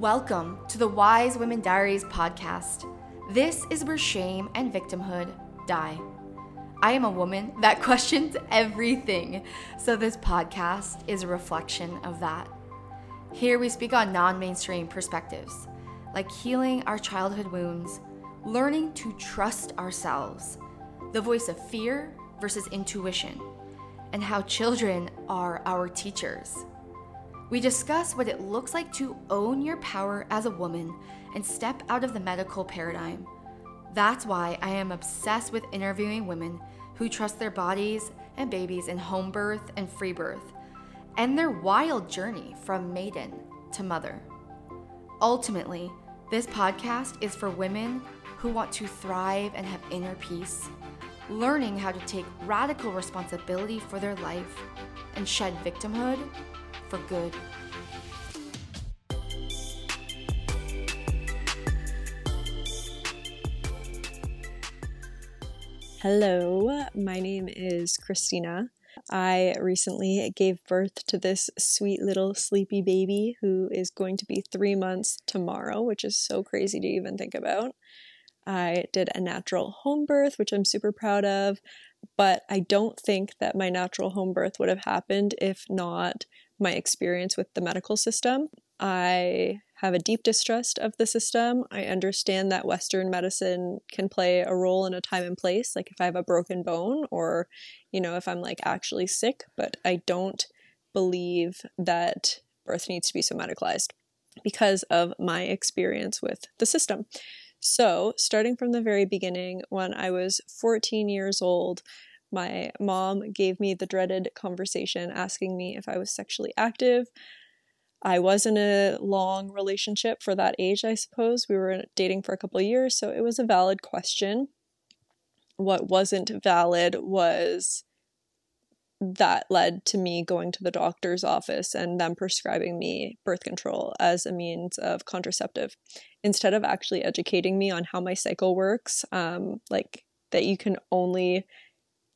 Welcome to the Wise Women Diaries podcast. This is where shame and victimhood die. I am a woman that questions everything, so this podcast is a reflection of that. Here we speak on non mainstream perspectives, like healing our childhood wounds, learning to trust ourselves, the voice of fear versus intuition, and how children are our teachers. We discuss what it looks like to own your power as a woman and step out of the medical paradigm. That's why I am obsessed with interviewing women who trust their bodies and babies in home birth and free birth, and their wild journey from maiden to mother. Ultimately, this podcast is for women who want to thrive and have inner peace, learning how to take radical responsibility for their life and shed victimhood for good. Hello, my name is Kristina. I recently gave birth to this sweet little sleepy baby who is going to be three months tomorrow, which is so crazy to even think about. I did a natural home birth, which I'm super proud of, but I don't think that my natural home birth would have happened if not my experience with the medical system. I have a deep distrust of the system. I understand that Western medicine can play a role in a time and place, like if I have a broken bone or, you know, if I'm like actually sick, but I don't believe that birth needs to be so medicalized because of my experience with the system. So, starting from the very beginning, when I was 14 years old, my mom gave me the dreaded conversation asking me if I was sexually active. I was in a long relationship for that age, I suppose. We were dating for a couple of years, so it was a valid question. What wasn't valid was that led to me going to the doctor's office and them prescribing me birth control as a means of contraceptive instead of actually educating me on how my cycle works um, like that you can only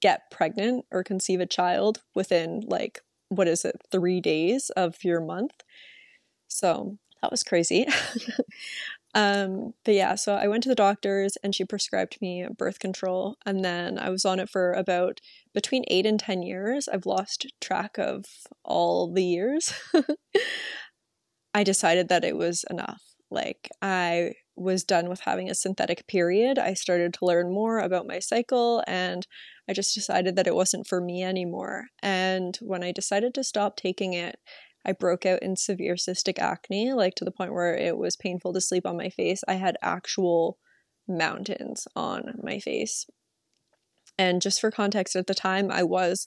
get pregnant or conceive a child within like what is it, three days of your month. So that was crazy. um, but yeah, so I went to the doctors and she prescribed me birth control. And then I was on it for about between eight and 10 years. I've lost track of all the years. I decided that it was enough. Like, I was done with having a synthetic period. I started to learn more about my cycle and I just decided that it wasn't for me anymore. And when I decided to stop taking it, I broke out in severe cystic acne, like to the point where it was painful to sleep on my face. I had actual mountains on my face. And just for context, at the time, I was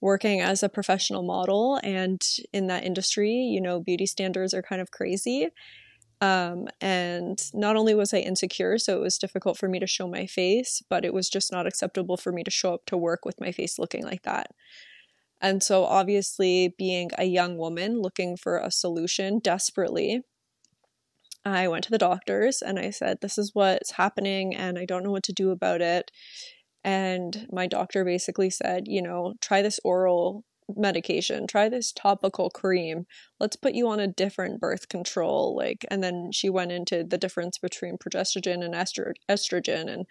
working as a professional model, and in that industry, you know, beauty standards are kind of crazy. Um, and not only was I insecure, so it was difficult for me to show my face, but it was just not acceptable for me to show up to work with my face looking like that. And so, obviously, being a young woman looking for a solution desperately, I went to the doctors and I said, This is what's happening, and I don't know what to do about it. And my doctor basically said, You know, try this oral medication. Try this topical cream. Let's put you on a different birth control like and then she went into the difference between progesterone and estro- estrogen and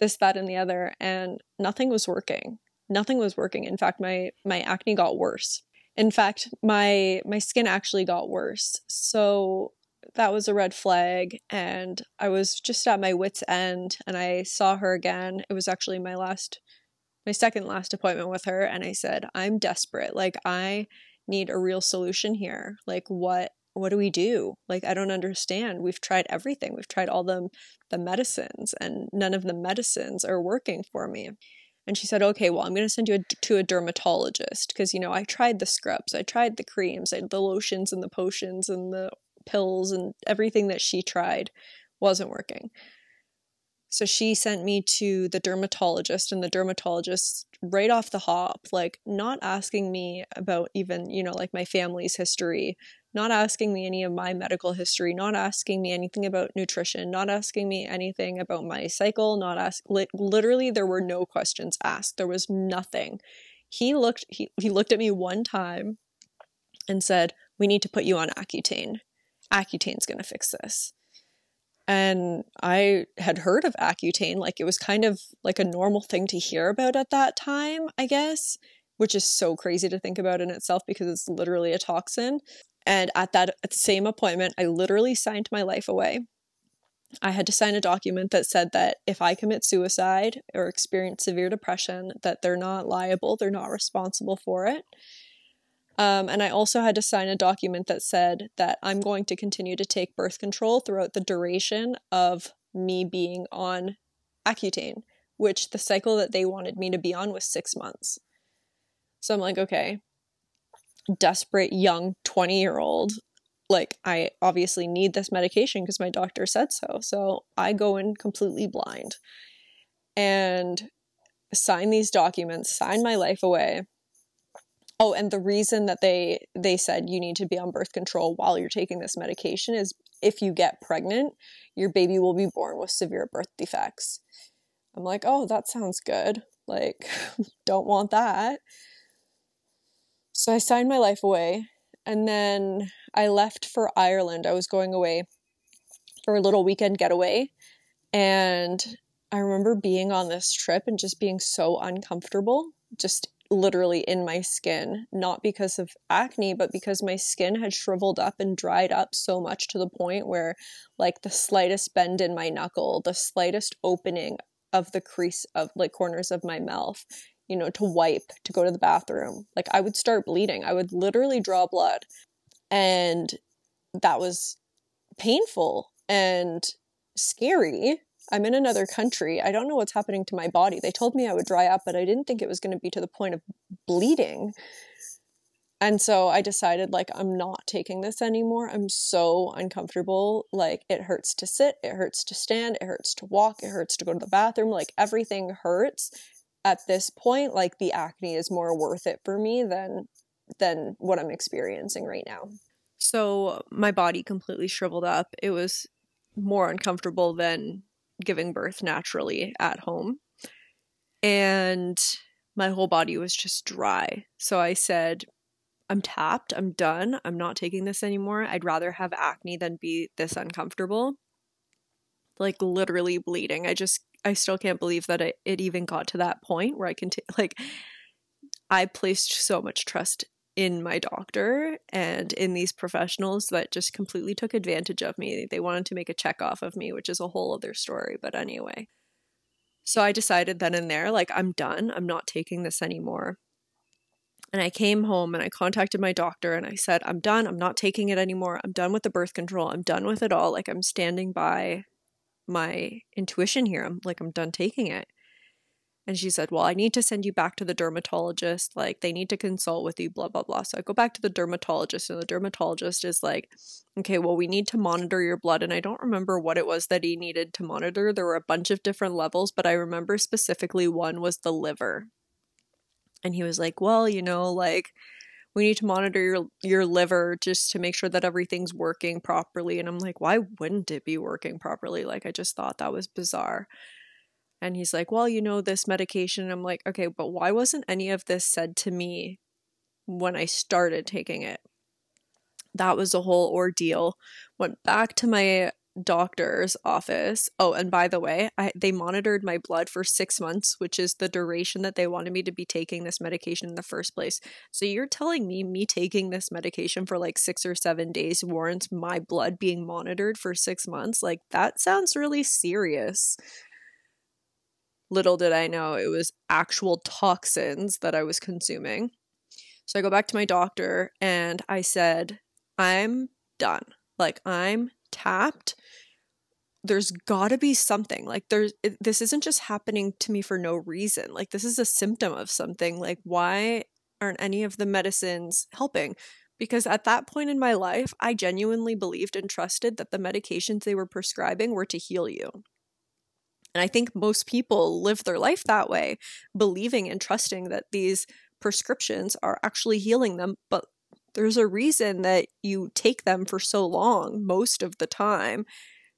this that and the other and nothing was working. Nothing was working. In fact my my acne got worse. In fact my my skin actually got worse. So that was a red flag and i was just at my wits end and i saw her again. It was actually my last my second last appointment with her and I said, I'm desperate. Like I need a real solution here. Like what what do we do? Like I don't understand. We've tried everything. We've tried all the the medicines and none of the medicines are working for me. And she said, "Okay, well, I'm going to send you a, to a dermatologist because you know, I tried the scrubs, I tried the creams, I, the lotions and the potions and the pills and everything that she tried wasn't working." So she sent me to the dermatologist, and the dermatologist, right off the hop, like not asking me about even, you know, like my family's history, not asking me any of my medical history, not asking me anything about nutrition, not asking me anything about my cycle, not ask li- literally there were no questions asked. There was nothing. He looked he, he looked at me one time and said, "We need to put you on Accutane." Accutane's going to fix this. And I had heard of Accutane, like it was kind of like a normal thing to hear about at that time, I guess, which is so crazy to think about in itself because it's literally a toxin. And at that same appointment, I literally signed my life away. I had to sign a document that said that if I commit suicide or experience severe depression, that they're not liable, they're not responsible for it. Um, and I also had to sign a document that said that I'm going to continue to take birth control throughout the duration of me being on Accutane, which the cycle that they wanted me to be on was six months. So I'm like, okay, desperate young 20 year old, like, I obviously need this medication because my doctor said so. So I go in completely blind and sign these documents, sign my life away Oh, and the reason that they they said you need to be on birth control while you're taking this medication is if you get pregnant, your baby will be born with severe birth defects. I'm like, "Oh, that sounds good." Like, don't want that. So I signed my life away and then I left for Ireland. I was going away for a little weekend getaway and I remember being on this trip and just being so uncomfortable, just literally in my skin, not because of acne, but because my skin had shriveled up and dried up so much to the point where, like, the slightest bend in my knuckle, the slightest opening of the crease of like corners of my mouth, you know, to wipe, to go to the bathroom, like, I would start bleeding. I would literally draw blood. And that was painful and scary I'm in another country. I don't know what's happening to my body. They told me I would dry up, but I didn't think it was going to be to the point of bleeding. And so I decided, like, I'm not taking this anymore. I'm so uncomfortable. Like, it hurts to sit, it hurts to stand, it hurts to walk, it hurts to go to the bathroom. Like, everything hurts. At this point, like, the acne is more worth it for me than than what I'm experiencing right now. So my body completely shriveled up. It was more uncomfortable than giving birth naturally at home. And my whole body was just dry. So I said, I'm tapped. I'm done. I'm not taking this anymore. I'd rather have acne than be this uncomfortable. Like literally bleeding. I just, I still can't believe that it, it even got to that point where I can, t- like, I placed so much trust in my doctor and in these professionals that just completely took advantage of me. They wanted to make a check off of me, which is a whole other story. But anyway. So I decided then and there, like, I'm done. I'm not taking this anymore. And I came home and I contacted my doctor and I said, I'm done. I'm not taking it anymore. I'm done with the birth control. I'm done with it all. Like, I'm standing by my intuition here. I'm like, I'm done taking it. And she said, Well, I need to send you back to the dermatologist. Like, they need to consult with you, blah, blah, blah. So I go back to the dermatologist, and the dermatologist is like, Okay, well, we need to monitor your blood. And I don't remember what it was that he needed to monitor. There were a bunch of different levels, but I remember specifically one was the liver. And he was like, Well, you know, like, we need to monitor your your liver just to make sure that everything's working properly and i'm like why wouldn't it be working properly like i just thought that was bizarre and he's like, Well, you know, this medication. I'm like, Okay, but why wasn't any of this said to me when I started taking it? That was a whole ordeal. Went back to my doctor's office. Oh, and by the way, I, they monitored my blood for six months, which is the duration that they wanted me to be taking this medication in the first place. So you're telling me me taking this medication for like six or seven days warrants my blood being monitored for six months? Like, that sounds really serious. Little did I know it was actual toxins that I was consuming. So I go back to my doctor and I said, I'm done. Like, I'm tapped. There's got to be something. Like, there's, it, this isn't just happening to me for no reason. Like, this is a symptom of something. Like, why aren't any of the medicines helping? Because at that point in my life, I genuinely believed and trusted that the medications they were prescribing were to heal you. And I think most people live their life that way, believing and trusting that these prescriptions are actually healing them. But there's a reason that you take them for so long, most of the time.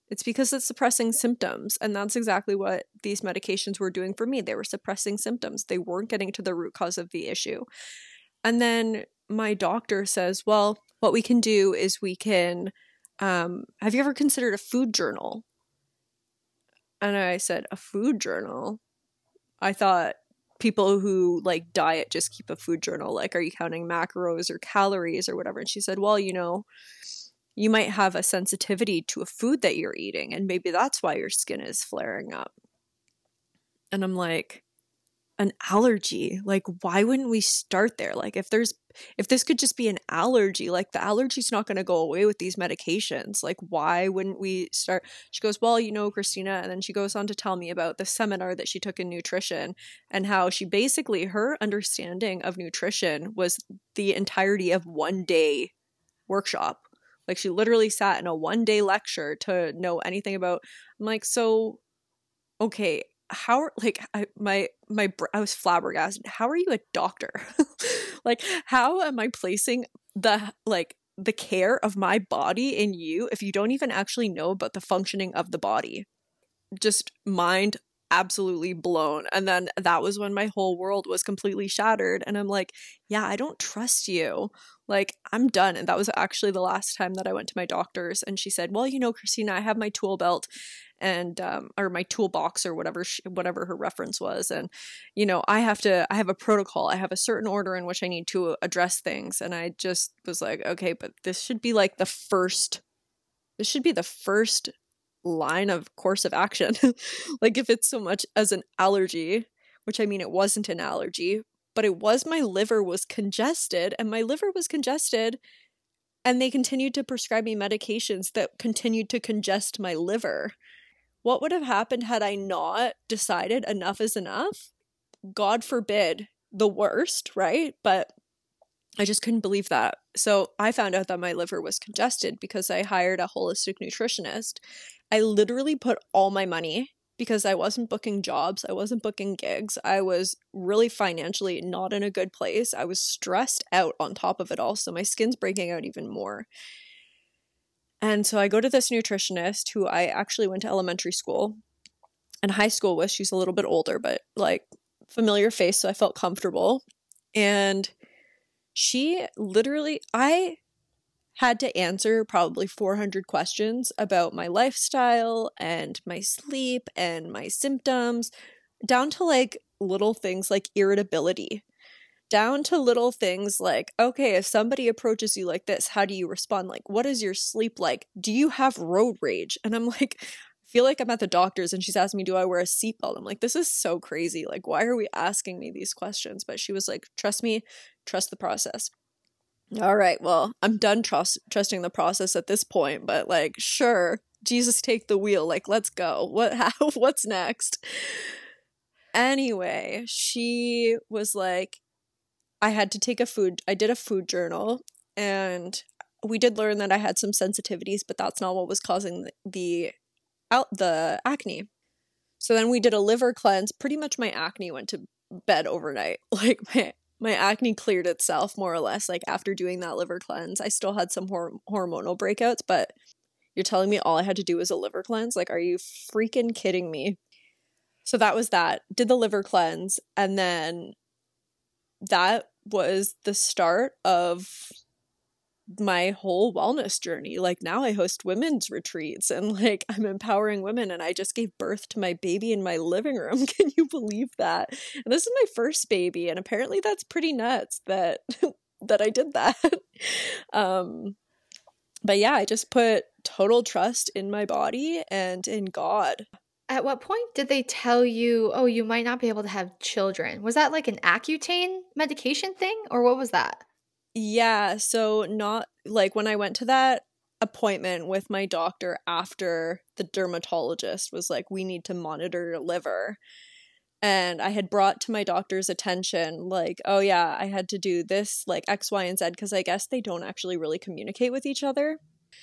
It's because it's suppressing symptoms. And that's exactly what these medications were doing for me. They were suppressing symptoms, they weren't getting to the root cause of the issue. And then my doctor says, well, what we can do is we can um, have you ever considered a food journal? And I said, a food journal? I thought people who like diet just keep a food journal. Like, are you counting macros or calories or whatever? And she said, well, you know, you might have a sensitivity to a food that you're eating, and maybe that's why your skin is flaring up. And I'm like, an allergy like why wouldn't we start there? Like if there's if this could just be an allergy like the allergy's not going to go away with these medications. Like why wouldn't we start? She goes well you know Kristina and then she goes on to tell me about the seminar that she took in nutrition and how she basically her understanding of nutrition was the entirety of one day workshop. Like she literally sat in a one day lecture to know anything about i'm like so okay how like I, my my I was flabbergasted. How are you a doctor? like how am I placing the like the care of my body in you if you don't even actually know about the functioning of the body? Just mind absolutely blown. And then that was when my whole world was completely shattered. And I'm like, yeah, I don't trust you. Like, I'm done. And that was actually the last time that I went to my doctor's. And she said, well, you know, Kristina, I have my tool belt and um, or my toolbox or whatever she, whatever her reference was. And you know i have to i have a protocol. I have a certain order in which i need to address things. And i just was like okay but this should be like the first this should be the first line of course of action. Like if it's so much as an allergy which i mean it wasn't an allergy but it was my liver was congested and my liver was congested and they continued to prescribe me medications that continued to congest my liver what would have happened had I not decided enough is enough? God forbid the worst, right? But I just couldn't believe that. So I found out that my liver was congested because I hired a holistic nutritionist. I literally put all my money because I wasn't booking jobs, I wasn't booking gigs. I was really financially not in a good place. I was stressed out on top of it all, so my skin's breaking out even more. And so I go to this nutritionist who I actually went to elementary school and high school with. She's a little bit older, but like familiar face, so I felt comfortable. And she literally, I had to answer probably 400 questions about my lifestyle and my sleep and my symptoms, down to like little things like irritability down to little things like, okay, if somebody approaches you like this, how do you respond? Like, what is your sleep like? Do you have road rage? And I'm like, I feel like I'm at the doctor's and she's asking me, do I wear a seatbelt? I'm like, this is so crazy. Like, why are we asking me these questions? But she was like, trust me, trust the process. All right, well, I'm done trust trusting the process at this point, but like, sure, Jesus take the wheel. Like, let's go. What how what's next? Anyway, she was like, I had to take a food, I did a food journal and we did learn that I had some sensitivities, but that's not what was causing the, the out the acne. So then we did a liver cleanse. Pretty much my acne went to bed overnight. Like my my acne cleared itself more or less like after doing that liver cleanse. I still had some hor- hormonal breakouts, but you're telling me all I had to do was a liver cleanse? Like are you freaking kidding me? So that was that. Did the liver cleanse and then that was the start of my whole wellness journey. Like now I host women's retreats and like I'm empowering women and I just gave birth to my baby in my living room. Can you believe that? And this is my first baby and apparently that's pretty nuts that that I did that. um but yeah, I just put total trust in my body and in God. At what point did they tell you, oh, you might not be able to have children? Was that like an Accutane medication thing or what was that? Yeah, so not like when I went to that appointment with my doctor after the dermatologist was like, we need to monitor your liver. And I had brought to my doctor's attention, like, oh yeah, I had to do this, like X, Y, and Z, because I guess they don't actually really communicate with each other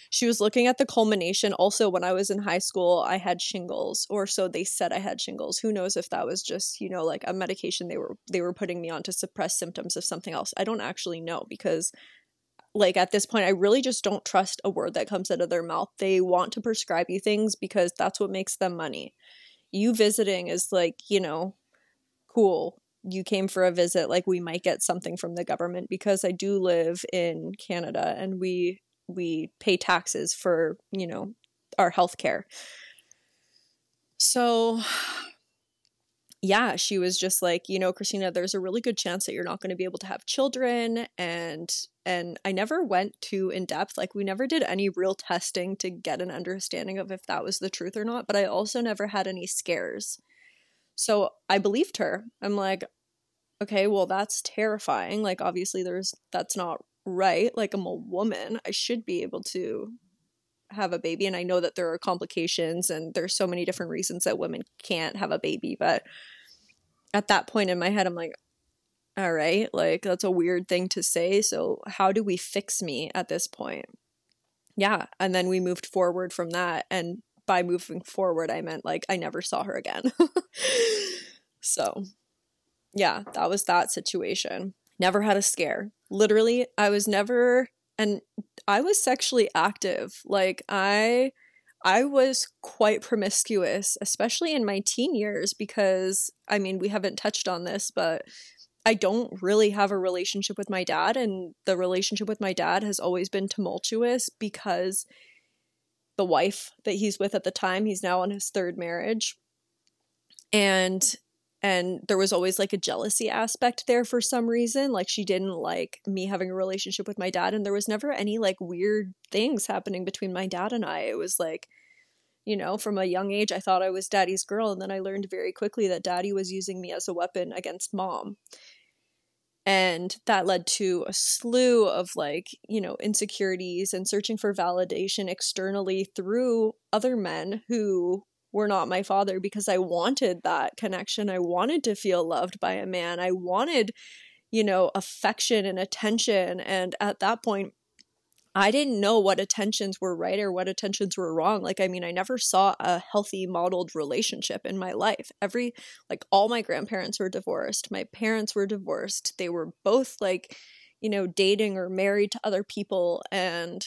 she was looking at the culmination. Also, when I was in high school, I had shingles, or so they said I had shingles. Who knows if that was just, you know, like a medication they were they were putting me on to suppress symptoms of something else. I don't actually know because like at this point I really just don't trust a word that comes out of their mouth. They want to prescribe you things because that's what makes them money. You visiting is like, you know, cool you came for a visit like we might get something from the government because i do live in canada and we we pay taxes for, you know, our health care. So yeah, she was just like, you know, Kristina, there's a really good chance that you're not going to be able to have children and and I never went too in depth. Like we never did any real testing to get an understanding of if that was the truth or not, but I also never had any scares. So I believed her. I'm like, okay, well that's terrifying. Like obviously there's that's not right. Like I'm a woman. I should be able to have a baby and I know that there are complications and there's so many different reasons that women can't have a baby, but at that point in my head I'm like all right, like that's a weird thing to say, so how do we fix me at this point? Yeah, and then we moved forward from that and by moving forward I meant like I never saw her again. so, yeah, that was that situation. Never had a scare. Literally, I was never and I was sexually active. Like I I was quite promiscuous, especially in my teen years because I mean, we haven't touched on this, but I don't really have a relationship with my dad and the relationship with my dad has always been tumultuous because the wife that he's with at the time, he's now on his third marriage. And and there was always like a jealousy aspect there for some reason like she didn't like me having a relationship with my dad and there was never any like weird things happening between my dad and I. It was like you know from a young age I thought I was daddy's girl and then I learned very quickly that daddy was using me as a weapon against mom. And that led to a slew of like you know insecurities and searching for validation externally through other men who were not my father because I wanted that connection. I wanted to feel loved by a man. I wanted, you know, affection and attention. And at that point, I didn't know what attentions were right or what attentions were wrong. Like, I mean, I never saw a healthy modeled relationship in my life. Every, like, all my grandparents were divorced. My parents were divorced. They were both, like, you know, dating or married to other people. And,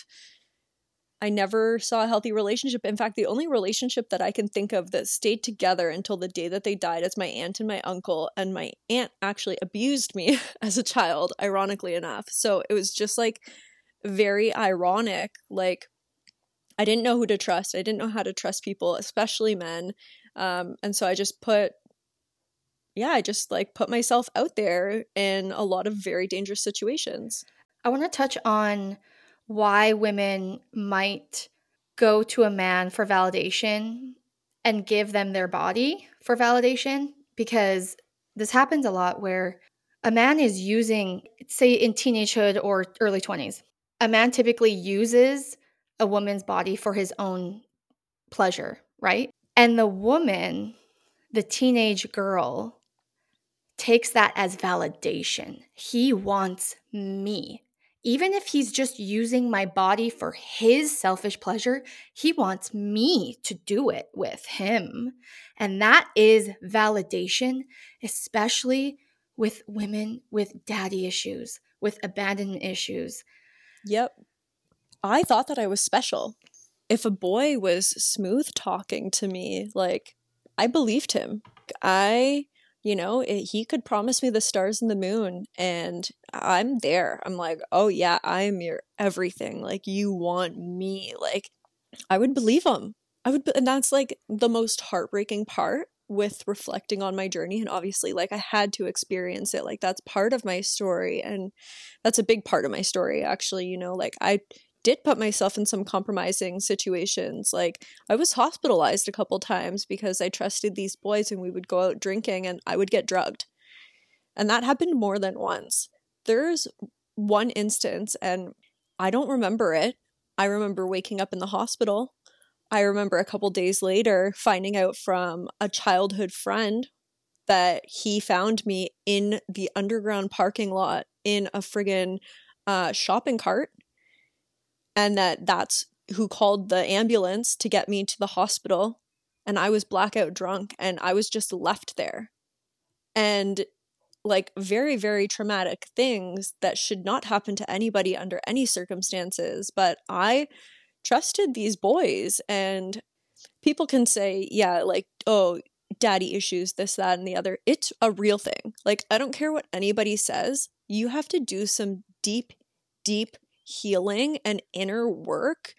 I never saw a healthy relationship. In fact, the only relationship that I can think of that stayed together until the day that they died is my aunt and my uncle. And my aunt actually abused me as a child, ironically enough. So it was just like very ironic. Like, I didn't know who to trust. I didn't know how to trust people, especially men. Um, and so I just put yeah, I just like put myself out there in a lot of very dangerous situations. I want to touch on why women might go to a man for validation and give them their body for validation because this happens a lot where a man is using say in teenagehood or early 20s a man typically uses a woman's body for his own pleasure right? And the woman the teenage girl takes that as validation. He wants me even if he's just using my body for his selfish pleasure, he wants me to do it with him. And that is validation, especially with women with daddy issues, with abandonment issues. Yep. I thought that I was special. If a boy was smooth talking to me, like, I believed him. I you know it, he could promise me the stars and the moon and i'm there. I'm like oh yeah i'm your everything. Like you want me. Like i would believe him. I would and that's like the most heartbreaking part with reflecting on my journey and obviously like I had to experience it. Like that's part of my story and that's a big part of my story actually you know? Like I did put myself in some compromising situations. Like I was hospitalized a couple times because I trusted these boys and we would go out drinking and I would get drugged. And that happened more than once. There's one instance and I don't remember it. I remember waking up in the hospital. I remember a couple days later finding out from a childhood friend that he found me in the underground parking lot in a friggin' uh, shopping cart and that that's who called the ambulance to get me to the hospital and I was blackout drunk and I was just left there. And like very very traumatic things that should not happen to anybody under any circumstances, but I trusted these boys and people can say, yeah, like oh, daddy issues this that and the other. It's a real thing. Like I don't care what anybody says. You have to do some deep deep healing and inner work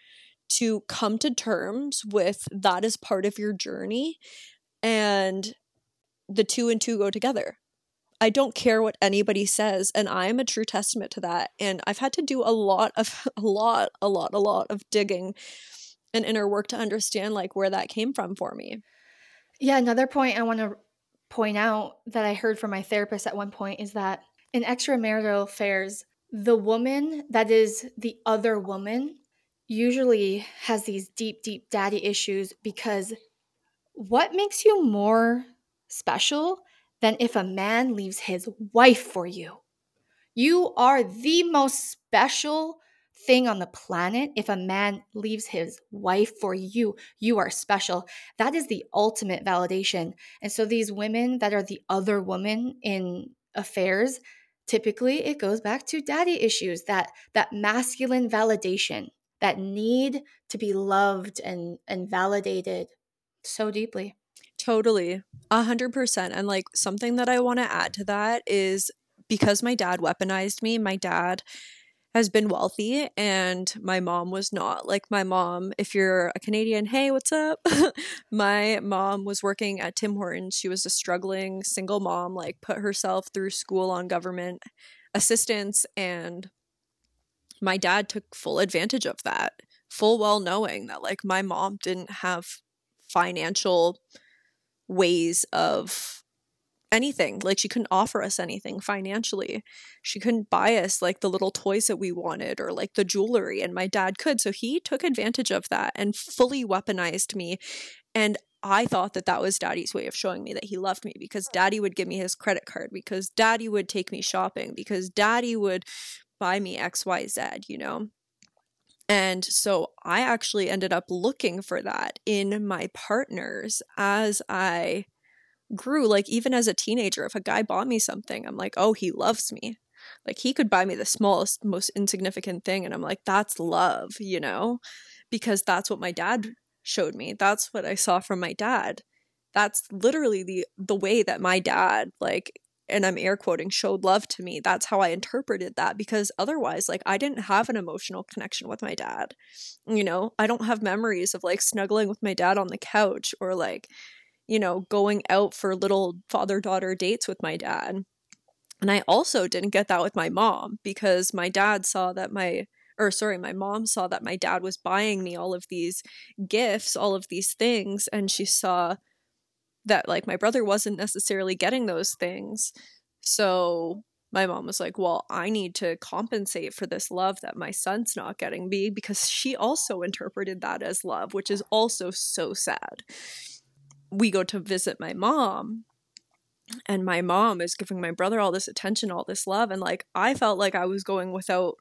to come to terms with that is part of your journey and the two and two go together. I don't care what anybody says and I am a true testament to that and I've had to do a lot of a lot a lot a lot of digging and inner work to understand like where that came from for me. Yeah, another point I want to point out that I heard from my therapist at one point is that in extramarital affairs, the woman that is the other woman usually has these deep, deep daddy issues because what makes you more special than if a man leaves his wife for you? You are the most special thing on the planet if a man leaves his wife for you. You are special. That is the ultimate validation. And so these women that are the other woman in affairs, typically it goes back to daddy issues, that that masculine validation, that need to be loved and and validated so deeply. Totally. A hundred percent. And like something that I want to add to that is because my dad weaponized me, my dad has been wealthy and my mom was not. Like my mom, if you're a Canadian, hey, what's up? my mom was working at Tim Hortons. She was a struggling single mom, like put herself through school on government assistance and my dad took full advantage of that, full well knowing that like my mom didn't have financial ways of anything. Like she couldn't offer us anything financially. She couldn't buy us like the little toys that we wanted or like the jewelry and my dad could. So he took advantage of that and fully weaponized me. And I thought that that was daddy's way of showing me that he loved me because daddy would give me his credit card because daddy would take me shopping because daddy would buy me XYZ, you know? And so I actually ended up looking for that in my partners as I grew. Like, even as a teenager, if a guy bought me something, I'm like, oh, he loves me. Like, he could buy me the smallest, most insignificant thing. And I'm like, that's love, you know? Because that's what my dad showed me. That's what I saw from my dad. That's literally the the way that my dad like and I'm air quoting, showed love to me. That's how I interpreted that because otherwise, like, I didn't have an emotional connection with my dad. You know, I don't have memories of like snuggling with my dad on the couch or like, you know, going out for little father daughter dates with my dad. And I also didn't get that with my mom because my dad saw that my, or sorry, my mom saw that my dad was buying me all of these gifts, all of these things, and she saw that like my brother wasn't necessarily getting those things. So my mom was like, Well, I need to compensate for this love that my son's not getting me because she also interpreted that as love, which is also so sad. We go to visit my mom, and my mom is giving my brother all this attention, all this love. And like, I felt like I was going without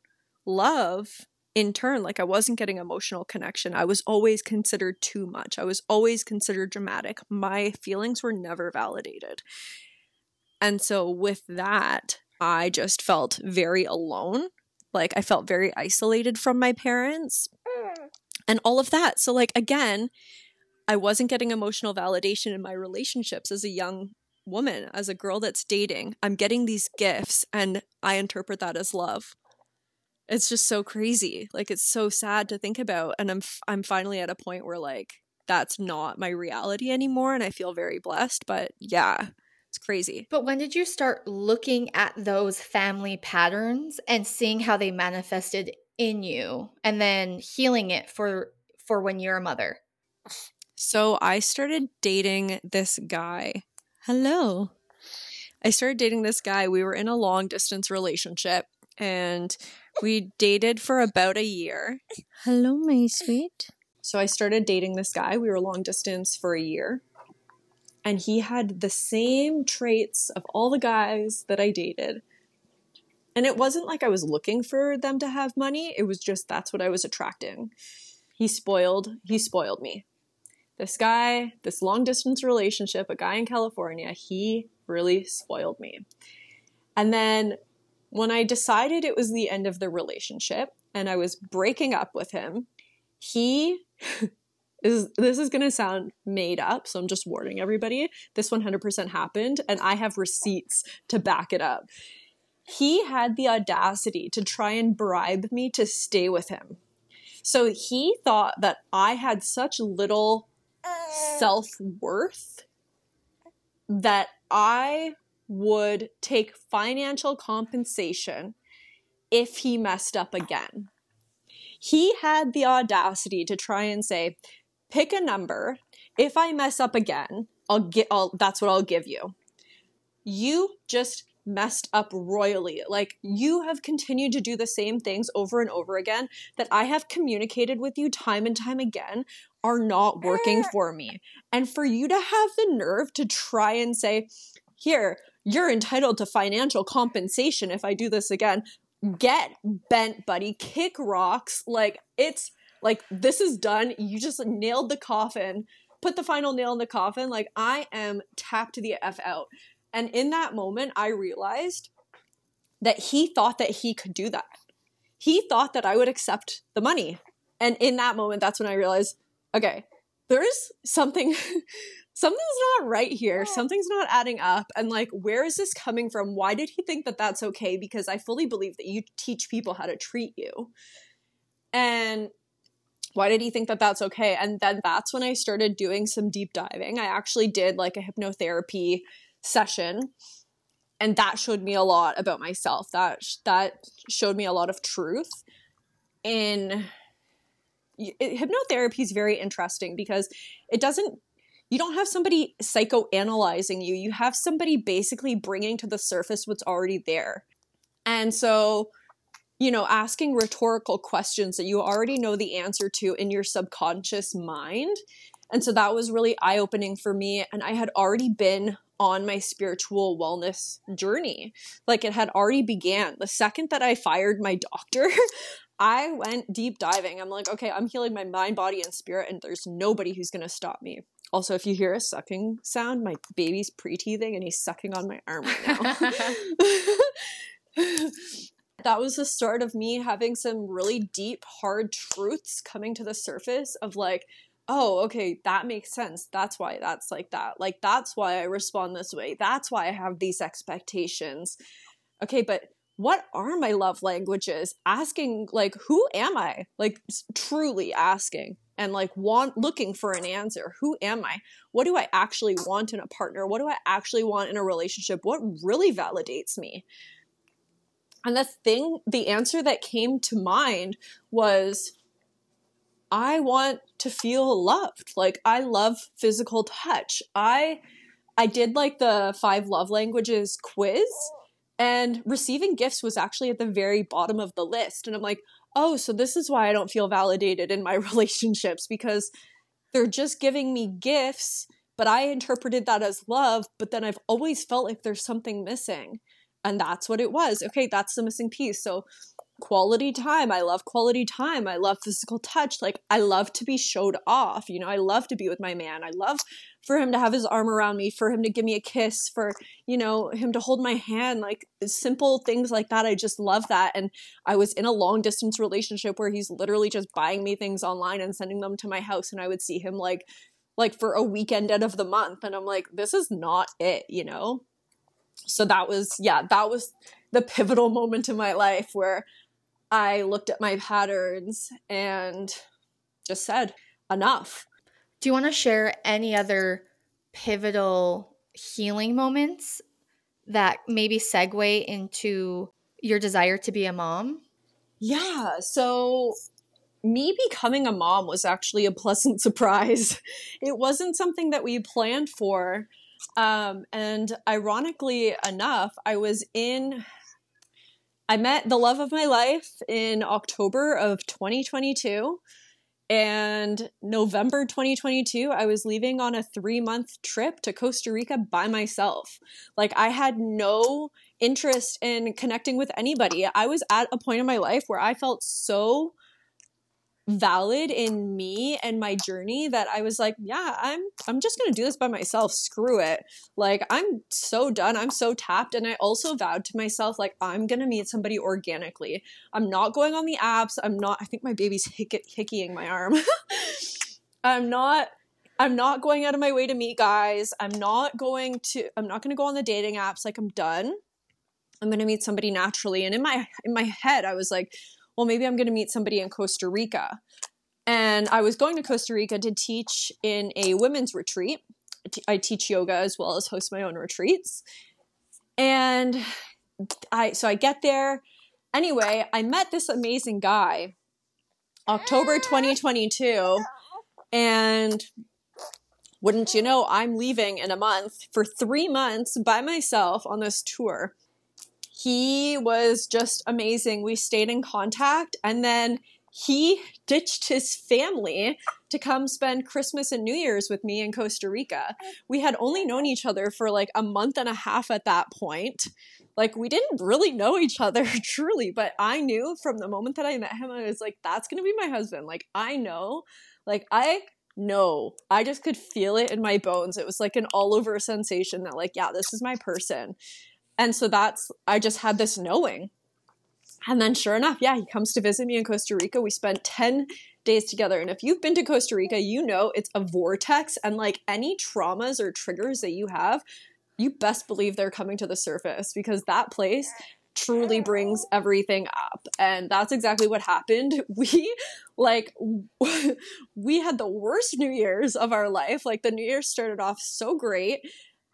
love in turn, like I wasn't getting emotional connection. I was always considered too much. I was always considered dramatic. My feelings were never validated. And so, with that, I just felt very alone. Like, I felt very isolated from my parents mm. and all of that. So, like, again, I wasn't getting emotional validation in my relationships as a young woman, as a girl that's dating. I'm getting these gifts, and I interpret that as love. It's just so crazy. Like it's so sad to think about. And i'm f- i'm finally at a point where like that's not my reality anymore and i feel very blessed but yeah it's crazy. But when did you start looking at those family patterns and seeing how they manifested in you and then healing it for for when you're a mother so i started dating this guy hello i started dating this guy we were in a long distance relationship and we dated for about a year. Hello, my sweet. So I started dating this guy. We were long distance for a year. And he had the same traits of all the guys that I dated. And it wasn't like I was looking for them to have money, it was just that's what I was attracting. He spoiled, he spoiled me. This guy, this long distance relationship, a guy in California, he really spoiled me. And then when I decided it was the end of the relationship and I was breaking up with him, he is this is going to sound made up, so I'm just warning everybody. This 100% happened and I have receipts to back it up. he had the audacity to try and bribe me to stay with him. So he thought that I had such little self worth that I would take financial compensation if he messed up again. He had the audacity to try and say, pick a number. If I mess up again, I'll get I'll, that's what I'll give you. You just messed up royally. Like you have continued to do the same things over and over again that I have communicated with you time and time again are not working for me. And for you to have the nerve to try and say, here, you're entitled to financial compensation if I do this again. Get bent, buddy. Kick rocks. Like it's like this is done. You just nailed the coffin. Put the final nail in the coffin. Like I am tapped the F out. And in that moment, I realized that he thought that he could do that. He thought that I would accept the money. And in that moment, that's when I realized, okay, there's something, something's not right here. Something's not adding up. And like, where is this coming from? Why did he think that that's okay? Because I fully believe that you teach people how to treat you. And why did he think that that's okay? And then that's when I started doing some deep diving. I actually did like a hypnotherapy session and that showed me a lot about myself. That that showed me a lot of truth in it, hypnotherapy is very interesting because it doesn't you don't have somebody psychoanalyzing you. You have somebody basically bringing to the surface what's already there. And so you know asking rhetorical questions that you already know the answer to in your subconscious mind. And so that was really eye opening for me and i had already been on my spiritual wellness journey. Like it had already began. The second that I fired my doctor, I went deep diving. I'm like, okay, I'm healing my mind, body, and spirit, and there's nobody who's gonna stop me. Also, if you hear a sucking sound, my baby's pre-teething and he's sucking on my arm right now. that was the start of me having some really deep, hard truths coming to the surface of like, oh, okay, that makes sense. That's why that's like that. Like, that's why I respond this way. That's why I have these expectations. Okay, but what are my love languages? Asking, like, who am I? Like, truly asking and like want looking for an answer. Who am I? What do I actually want in a partner? What do I actually want in a relationship? What really validates me? And the thing, the answer that came to mind was I want to feel loved. Like I love physical touch. I I did like the five love languages quiz and receiving gifts was actually at the very bottom of the list and I'm like, "Oh, so this is why I don't feel validated in my relationships because they're just giving me gifts, but I interpreted that as love, but then I've always felt like there's something missing." And that's what it was. Okay, that's the missing piece. So quality time. I love quality time. I love physical touch. Like, I love to be showed off. You know, I love to be with my man. I love for him to have his arm around me, for him to give me a kiss, for, you know, him to hold my hand. Like, simple things like that. I just love that. And I was in a long distance relationship where he's literally just buying me things online and sending them to my house. And I would see him like, like for a weekend out of the month. And I'm like, this is not it, you know? So that was, yeah, that was the pivotal moment in my life where I looked at my patterns and just said, enough. Do you want to share any other pivotal healing moments that maybe segue into your desire to be a mom? Yeah. So, me becoming a mom was actually a pleasant surprise. It wasn't something that we planned for. Um, and ironically enough, I was in I met the love of my life in October of 2022. And November 2022, I was leaving on a three month trip to Costa Rica by myself. Like, I had no interest in connecting with anybody. I was at a point in my life where I felt so valid in me and my journey that I was like, yeah, I'm I'm just going to do this by myself. Screw it. Like I'm so done. I'm so tapped and I also vowed to myself like I'm going to meet somebody organically. I'm not going on the apps. I'm not I think my baby's hic- hickeying my arm. I'm not I'm not going out of my way to meet guys. I'm not going to I'm not going to go on the dating apps like I'm done. I'm going to meet somebody naturally. And in my in my head, I was like, well, maybe I'm going to meet somebody in Costa Rica. And I was going to Costa Rica to teach in a women's retreat. I teach yoga as well as host my own retreats. And I so I get there. Anyway, I met this amazing guy October 2022 and wouldn't you know, I'm leaving in a month for 3 months by myself on this tour he was just amazing. We stayed in contact and then he ditched his family to come spend Christmas and New Year's with me in Costa Rica. We had only known each other for like a month and a half at that point. Like, we didn't really know each other truly, but I knew from the moment that I met him, I was like, that's gonna be my husband. Like, I know, like, I know. I just could feel it in my bones. It was like an all over sensation that, like, yeah, this is my person. And so that's, I just had this knowing. And then sure enough, yeah, he comes to visit me in Costa Rica. We spent 10 days together. And if you've been to Costa Rica, you know it's a vortex and like any traumas or triggers that you have, you best believe they're coming to the surface because that place truly brings everything up. And that's exactly what happened. We like we had the worst New Year's of our life. Like the New Year started off so great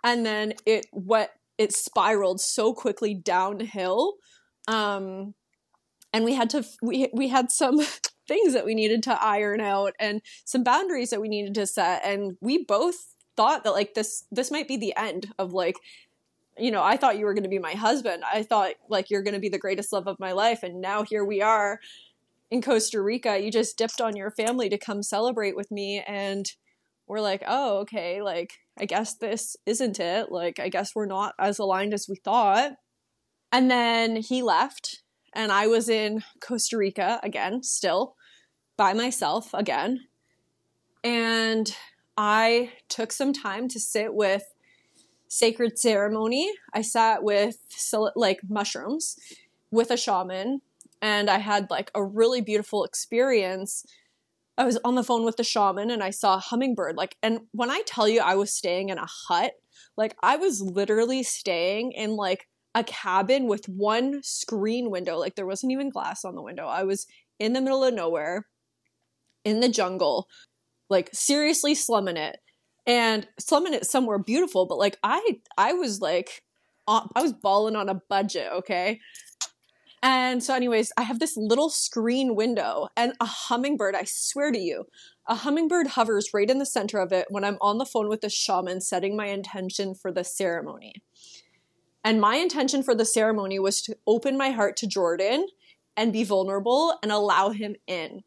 and then it what it spiraled so quickly downhill. Um, and we had to we we had some things that we needed to iron out and some boundaries that we needed to set and we both thought that like this this might be the end of like you know i thought you were going to be my husband i thought like you're going to be the greatest love of my life and now here we are in costa rica you just dipped on your family to come celebrate with me and we're like oh okay like I guess this isn't it. Like, I guess we're not as aligned as we thought. And then he left, and I was in Costa Rica again, still by myself again. And I took some time to sit with sacred ceremony. I sat with like mushrooms with a shaman, and I had like a really beautiful experience I was on the phone with the shaman and I saw a hummingbird. Like, and when I tell you I was staying in a hut, like I was literally staying in like a cabin with one screen window. Like there wasn't even glass on the window. I was in the middle of nowhere, in the jungle, like seriously slumming it. And slumming it somewhere beautiful, but like I I was like I was balling on a budget, okay? And so, anyways, I have this little screen window and a hummingbird, I swear to you, a hummingbird hovers right in the center of it when I'm on the phone with the shaman setting my intention for the ceremony. And my intention for the ceremony was to open my heart to Jordan and be vulnerable and allow him in.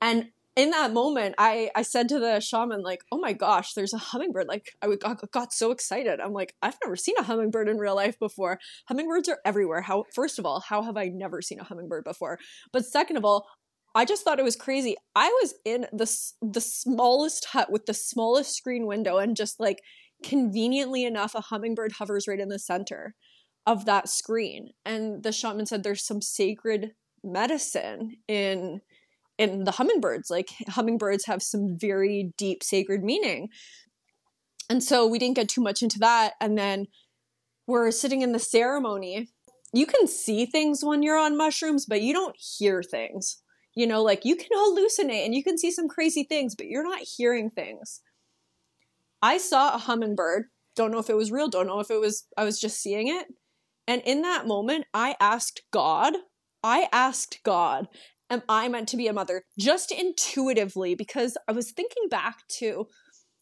And in that moment, I, I said to the shaman, like, oh my gosh, there's a hummingbird. Like, I got, so excited. I'm like, I've never seen a hummingbird in real life before. Hummingbirds are everywhere. How, first of all, how have I never seen a hummingbird before? But second of all, I just thought it was crazy. I was in the, the smallest hut with the smallest screen window, and just like conveniently enough, a hummingbird hovers right in the center of that screen. And the shaman said there's some sacred medicine in and the hummingbirds like hummingbirds have some very deep sacred meaning. And so we didn't get too much into that and then we're sitting in the ceremony. You can see things when you're on mushrooms but you don't hear things. You know like you can hallucinate and you can see some crazy things but you're not hearing things. I saw a hummingbird. Don't know if it was real don't know if it was i was just seeing it. And in that moment i asked god I asked God, am I meant to be a mother? Just intuitively, because I was thinking back to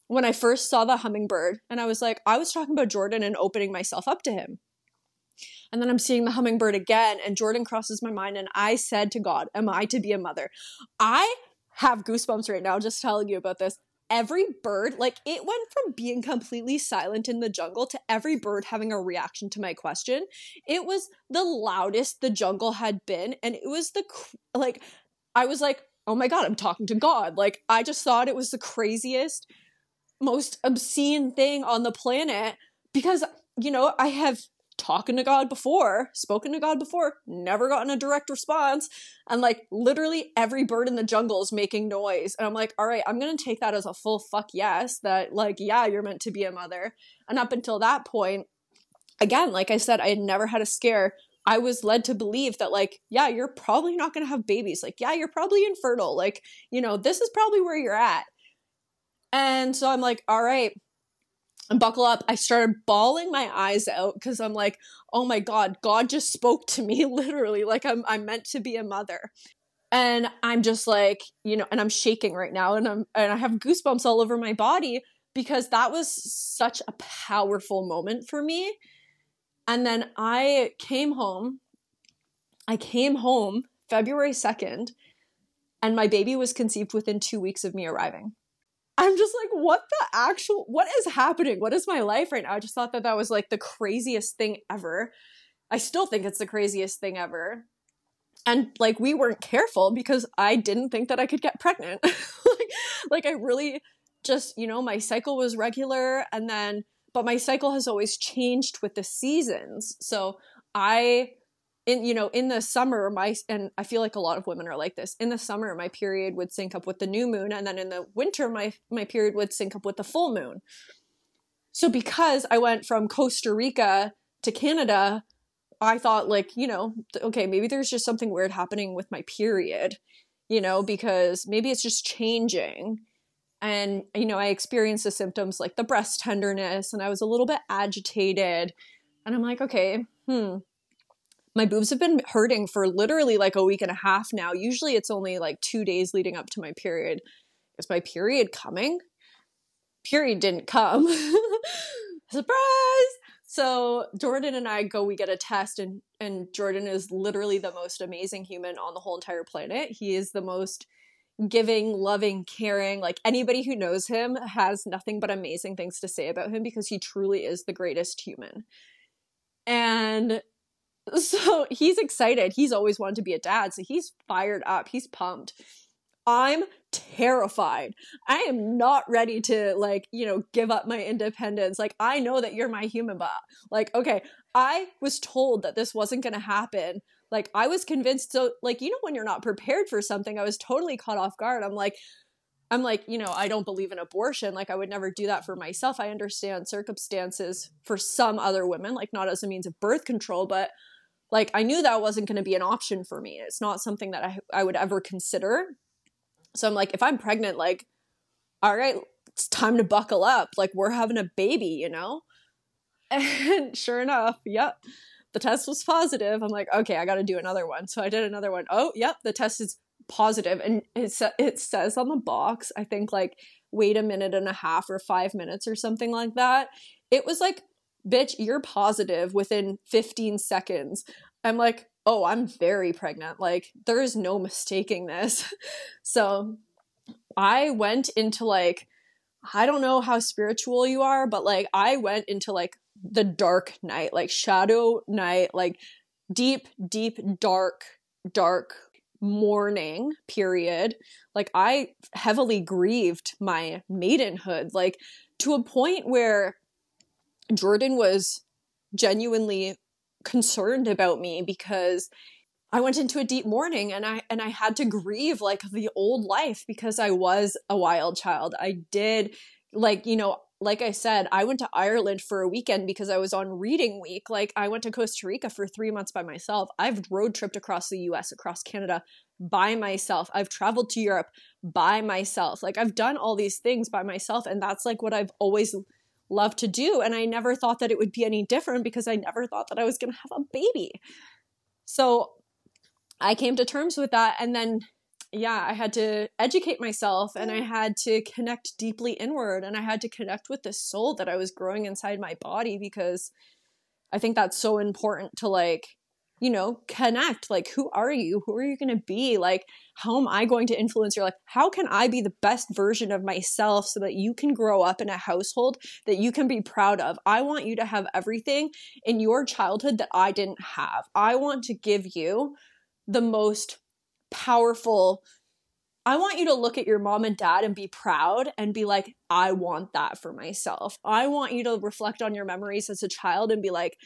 when I first saw the hummingbird, and I was like, I was talking about Jordan and opening myself up to him. And then I'm seeing the hummingbird again, and Jordan crosses my mind, and I said to God, Am I to be a mother? I have goosebumps right now just telling you about this every bird, like it went from being completely silent in the jungle to every bird having a reaction to my question. It was the loudest the jungle had been. And it was the, like, I was like, oh my God, I'm talking to God. Like, I just thought it was the craziest, most obscene thing on the planet because, you know, I have talking to God before, spoken to God before, never gotten a direct response. And like literally every bird in the jungle is making noise. And I'm like, all right, I'm going to take that as a full fuck yes that like, yeah, you're meant to be a mother. And up until that point, again, like I said, I had never had a scare. I was led to believe that, like, yeah, you're probably not going to have babies. Like, yeah, you're probably infertile. Like, you know, this is probably where you're at. And so I'm like, all right, buckle up. I started bawling my eyes out because I'm like, oh my God, God just spoke to me literally. Like I'm I'm meant to be a mother. And I'm just like, you know, and I'm shaking right now and I'm and I have goosebumps all over my body because that was such a powerful moment for me. And then I came home. I came home February 2nd, and my baby was conceived within two weeks of me arriving. I'm just like, what the actual, what is happening? What is my life right now? I just thought that that was like the craziest thing ever. I still think it's the craziest thing ever. And like, we weren't careful because I didn't think that I could get pregnant. like, like, I really just, you know, my cycle was regular and then, but my cycle has always changed with the seasons. So I in you know in the summer my and i feel like a lot of women are like this in the summer my period would sync up with the new moon and then in the winter my my period would sync up with the full moon. So because i went from costa rica to canada i thought like you know okay maybe there's just something weird happening with my period you know because maybe it's just changing. And you know i experienced the symptoms like the breast tenderness and i was a little bit agitated. And i'm like okay hmm my boobs have been hurting for literally like a week and a half now. Usually it's only like two days leading up to my period. Is my period coming? Period didn't come. Surprise! So Jordan and I go, we get a test, and and Jordan is literally the most amazing human on the whole entire planet. He is the most giving, loving, caring. Like anybody who knows him has nothing but amazing things to say about him because he truly is the greatest human. And so he's excited. He's always wanted to be a dad. So he's fired up. He's pumped. I'm terrified. I am not ready to like, you know, give up my independence. Like I know that you're my human bot. Like, okay, I was told that this wasn't going to happen. Like I was convinced so like you know when you're not prepared for something, I was totally caught off guard. I'm like I'm like, you know, I don't believe in abortion. Like, I would never do that for myself. I understand circumstances for some other women, like, not as a means of birth control, but like I knew that wasn't going to be an option for me. It's not something that I I would ever consider. So I'm like if I'm pregnant like all right, it's time to buckle up. Like we're having a baby, you know? And sure enough, yep. The test was positive. I'm like, okay, I got to do another one. So I did another one. Oh, yep, the test is positive and it sa- it says on the box, I think like wait a minute and a half or 5 minutes or something like that. It was like bitch, you're positive within 15 seconds. I'm like, oh, I'm very pregnant. Like, there is no mistaking this. so I went into like, I don't know how spiritual you are, but like, I went into like the dark night, like shadow night, like deep, deep, dark, dark mourning period. Like, I heavily grieved my maidenhood, like to a point where Jordan was genuinely concerned about me because I went into a deep mourning and I and I had to grieve like the old life because I was a wild child. I did like, you know, like I said, I went to Ireland for a weekend because I was on reading week. Like I went to Costa Rica for 3 months by myself. I've road tripped across the US, across Canada by myself. I've traveled to Europe by myself. Like I've done all these things by myself and that's like what I've always love to do. And I never thought that it would be any different because I never thought that I was going to have a baby. So I came to terms with that. And then, yeah, I had to educate myself and I had to connect deeply inward and I had to connect with the soul that I was growing inside my body because I think that's so important to like you know, connect. Like, who are you? Who are you going to be? Like, how am I going to influence your life? How can I be the best version of myself so that you can grow up in a household that you can be proud of? I want you to have everything in your childhood that I didn't have. I want to give you the most powerful. I want you to look at your mom and dad and be proud and be like, I want that for myself. I want you to reflect on your memories as a child and be like,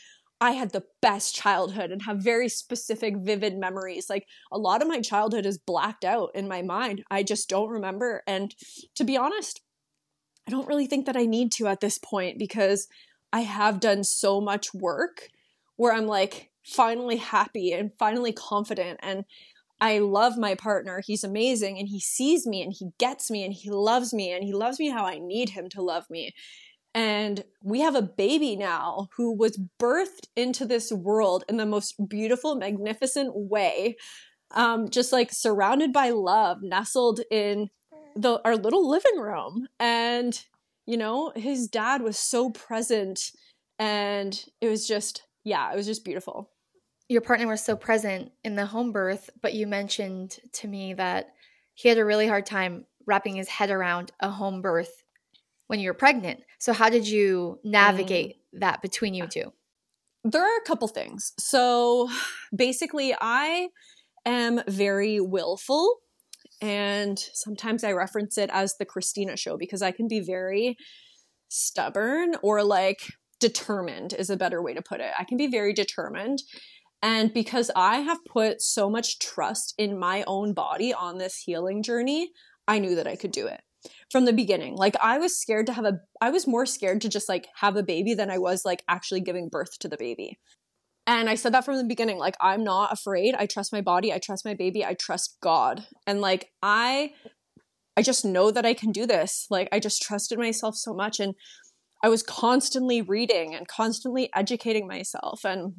I had the best childhood and have very specific, vivid memories. Like a lot of my childhood is blacked out in my mind. I just don't remember. And to be honest, I don't really think that I need to at this point because I have done so much work where I'm like finally happy and finally confident and I love my partner. He's amazing and he sees me and he gets me and he loves me and he loves me how I need him to love me. And we have a baby now who was birthed into this world in the most beautiful, magnificent way. Um, just like surrounded by love, nestled in the our little living room. And, you know, his dad was so present and it was just, yeah, it was just beautiful. Your partner was so present in the home birth, but you mentioned to me that he had a really hard time wrapping his head around a home birth when you were pregnant. So how did you navigate mm. that between you two? There are a couple things. So basically I am very willful and sometimes I reference it as the Kristina show because I can be very stubborn or like determined is a better way to put it. I can be very determined. And because I have put so much trust in my own body on this healing journey, I knew that I could do it from the beginning. Like I was scared to have a I was more scared to just like have a baby than I was like actually giving birth to the baby. And I said that from the beginning like I'm not afraid. I trust my body, I trust my baby, I trust God. And like I I just know that I can do this. Like I just trusted myself so much and I was constantly reading and constantly educating myself and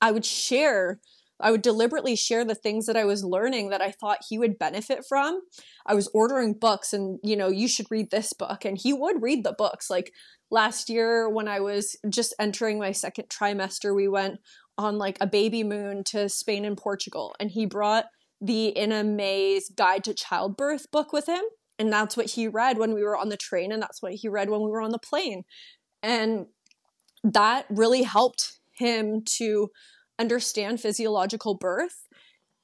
I would share I would deliberately share the things that I was learning that I thought he would benefit from. I was ordering books and, you know, you should read this book. And he would read the books. Like last year, when I was just entering my second trimester, we went on like a baby moon to Spain and Portugal. And he brought the Ina May's Guide to Childbirth book with him. And that's what he read when we were on the train. And that's what he read when we were on the plane. And that really helped him to understand physiological birth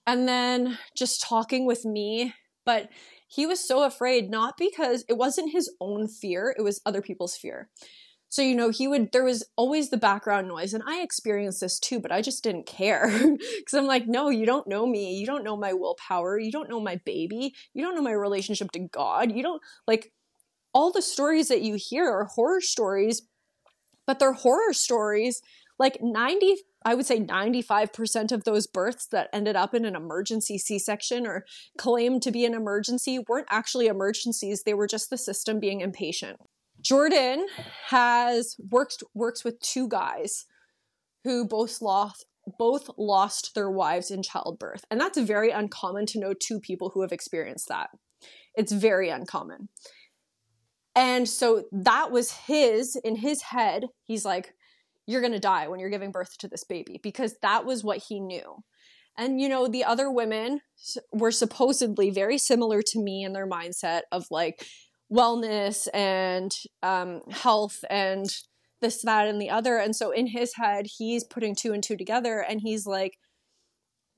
and then just talking with me. But he was so afraid not because it wasn't his own fear it was other people's fear. So you know he would there was always the background noise and i experienced this too but i just didn't care. Because i'm like no you don't know me. You don't know my willpower. You don't know my baby. You don't know my relationship to god. You don't like all the stories that you hear are horror stories but they're horror stories like 90 I would say 95% of those births that ended up in an emergency C section or claimed to be an emergency weren't actually emergencies. They were just the system being impatient. Jordan has worked works with two guys who both lost both lost their wives in childbirth. And that's very uncommon to know two people who have experienced that. It's very uncommon. And so that was his in his head. He's like, you're going to die when you're giving birth to this baby because that was what he knew. And, you know, the other women were supposedly very similar to me in their mindset of like wellness and um, health and this, that, and the other. And so in his head, he's putting two and two together and he's like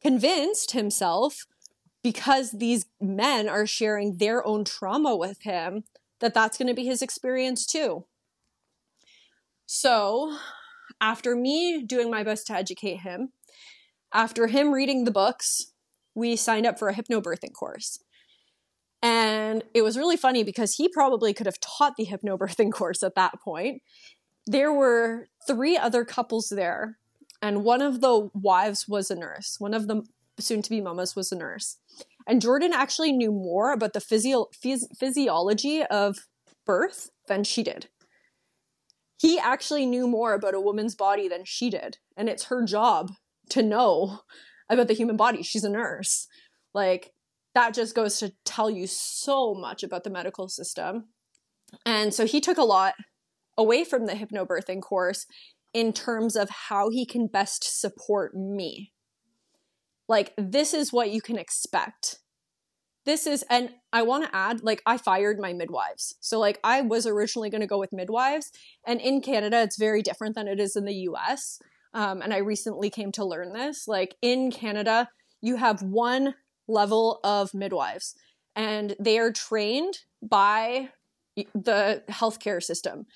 convinced himself because these men are sharing their own trauma with him that that's going to be his experience too. So after me doing my best to educate him, after him reading the books, we signed up for a hypnobirthing course. And it was really funny because he probably could have taught the hypnobirthing course at that point. There were three other couples there, and one of the wives was a nurse. One of the soon to be mamas was a nurse. And Jordan actually knew more about the physio- phys- physiology of birth than she did he actually knew more about a woman's body than she did. And it's her job to know about the human body. She's a nurse. Like, that just goes to tell you so much about the medical system. And so he took a lot away from the hypnobirthing course in terms of how he can best support me. Like, this is what you can expect this is and i want to add like i fired my midwives. So like i was originally going to go with midwives and in canada it's very different than it is in the us um, and i recently came to learn this. Like in canada you have one level of midwives and they are trained by the healthcare system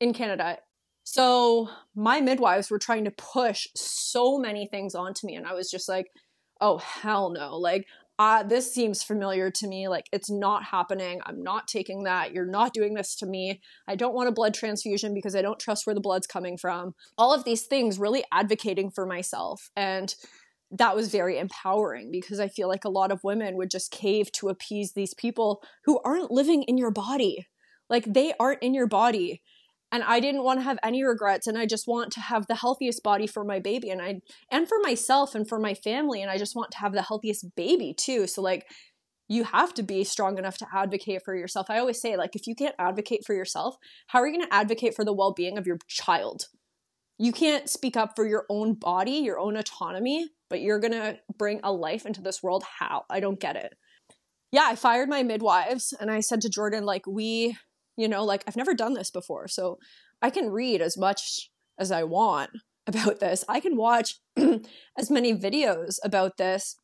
in canada. So my midwives were trying to push so many things onto me and i was just like oh hell no. Like uh, this seems familiar to me. Like, it's not happening. I'm not taking that. You're not doing this to me. I don't want a blood transfusion because I don't trust where the blood's coming from. All of these things really advocating for myself. And that was very empowering because I feel like a lot of women would just cave to appease these people who aren't living in your body. Like, they aren't in your body and I didn't want to have any regrets and I just want to have the healthiest body for my baby and I and for myself and for my family and I just want to have the healthiest baby too. So like you have to be strong enough to advocate for yourself. I always say like if you can't advocate for yourself, how are you going to advocate for the well-being of your child? You can't speak up for your own body, your own autonomy, but you're going to bring a life into this world how? I don't get it. Yeah, I fired my midwives and I said to Jordan like we you know, like I've never done this before. So I can read as much as I want about this. I can watch as many videos about this.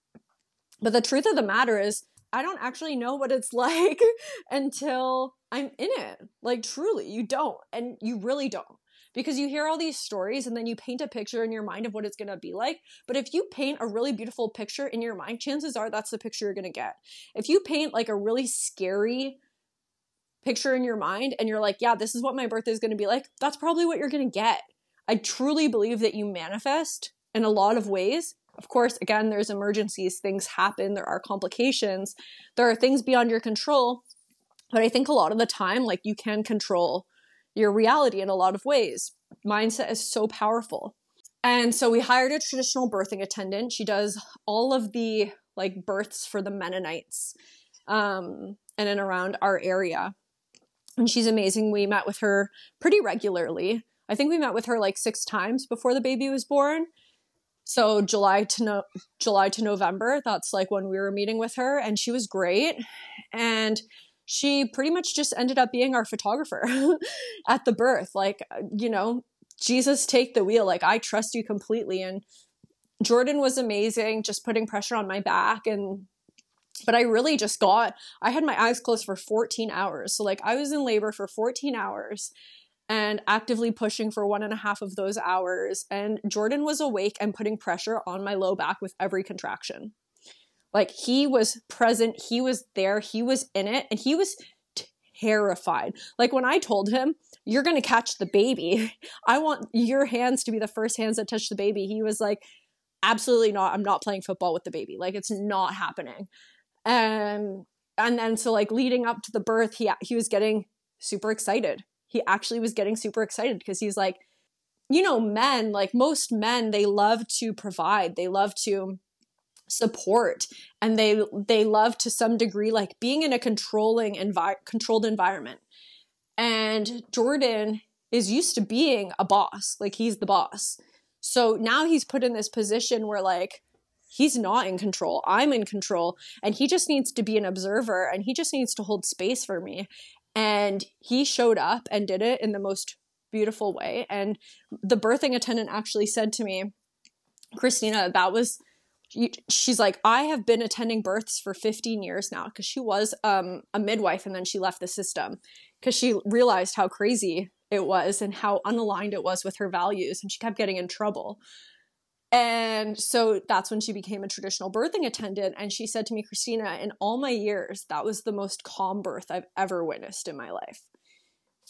But the truth of the matter is, I don't actually know what it's like until I'm in it. Like, truly, you don't. And you really don't. Because you hear all these stories and then you paint a picture in your mind of what it's going to be like. But if you paint a really beautiful picture in your mind, chances are that's the picture you're going to get. If you paint like a really scary, picture in your mind and you're like, yeah, this is what my birthday is going to be like, that's probably what you're going to get. I truly believe that you manifest in a lot of ways. Of course, again, there's emergencies, things happen, there are complications, there are things beyond your control. But I think a lot of the time, like you can control your reality in a lot of ways. Mindset is so powerful. And so we hired a traditional birthing attendant. She does all of the like births for the Mennonites um, in and around our area and she's amazing. We met with her pretty regularly. I think we met with her like six times before the baby was born. So July to no- July to November, that's like when we were meeting with her, and she was great. And she pretty much just ended up being our photographer at the birth. Like, uh, you know, Jesus, take the wheel. Like, I trust you completely. And Jordan was amazing, just putting pressure on my back and but I really just got, I had my eyes closed for 14 hours. So, like, I was in labor for 14 hours and actively pushing for one and a half of those hours. And Jordan was awake and putting pressure on my low back with every contraction. Like, he was present, he was there, he was in it, and he was terrified. Like, when I told him, You're gonna catch the baby, I want your hands to be the first hands that touch the baby, he was like, Absolutely not. I'm not playing football with the baby. Like, it's not happening. Um, and then so like leading up to the birth, he he was getting super excited. He actually was getting super excited because he's like, you know, men like most men, they love to provide. They love to support and they they love to some degree like being in a controlling envi- controlled environment and jordan is used to being a boss like he's the boss so now he's put in this position where like he's not in control. I'm in control. And he just needs to be an observer and he just needs to hold space for me. And he showed up and did it in the most beautiful way. And the birthing attendant actually said to me, Kristina, that was she's like i have been attending births for 15 years now because she was um, a midwife and then she left the system because she realized how crazy it was and how unaligned it was with her values and she kept getting in trouble and so that's when she became a traditional birthing attendant. And she said to me, Kristina, in all my years, that was the most calm birth I've ever witnessed in my life.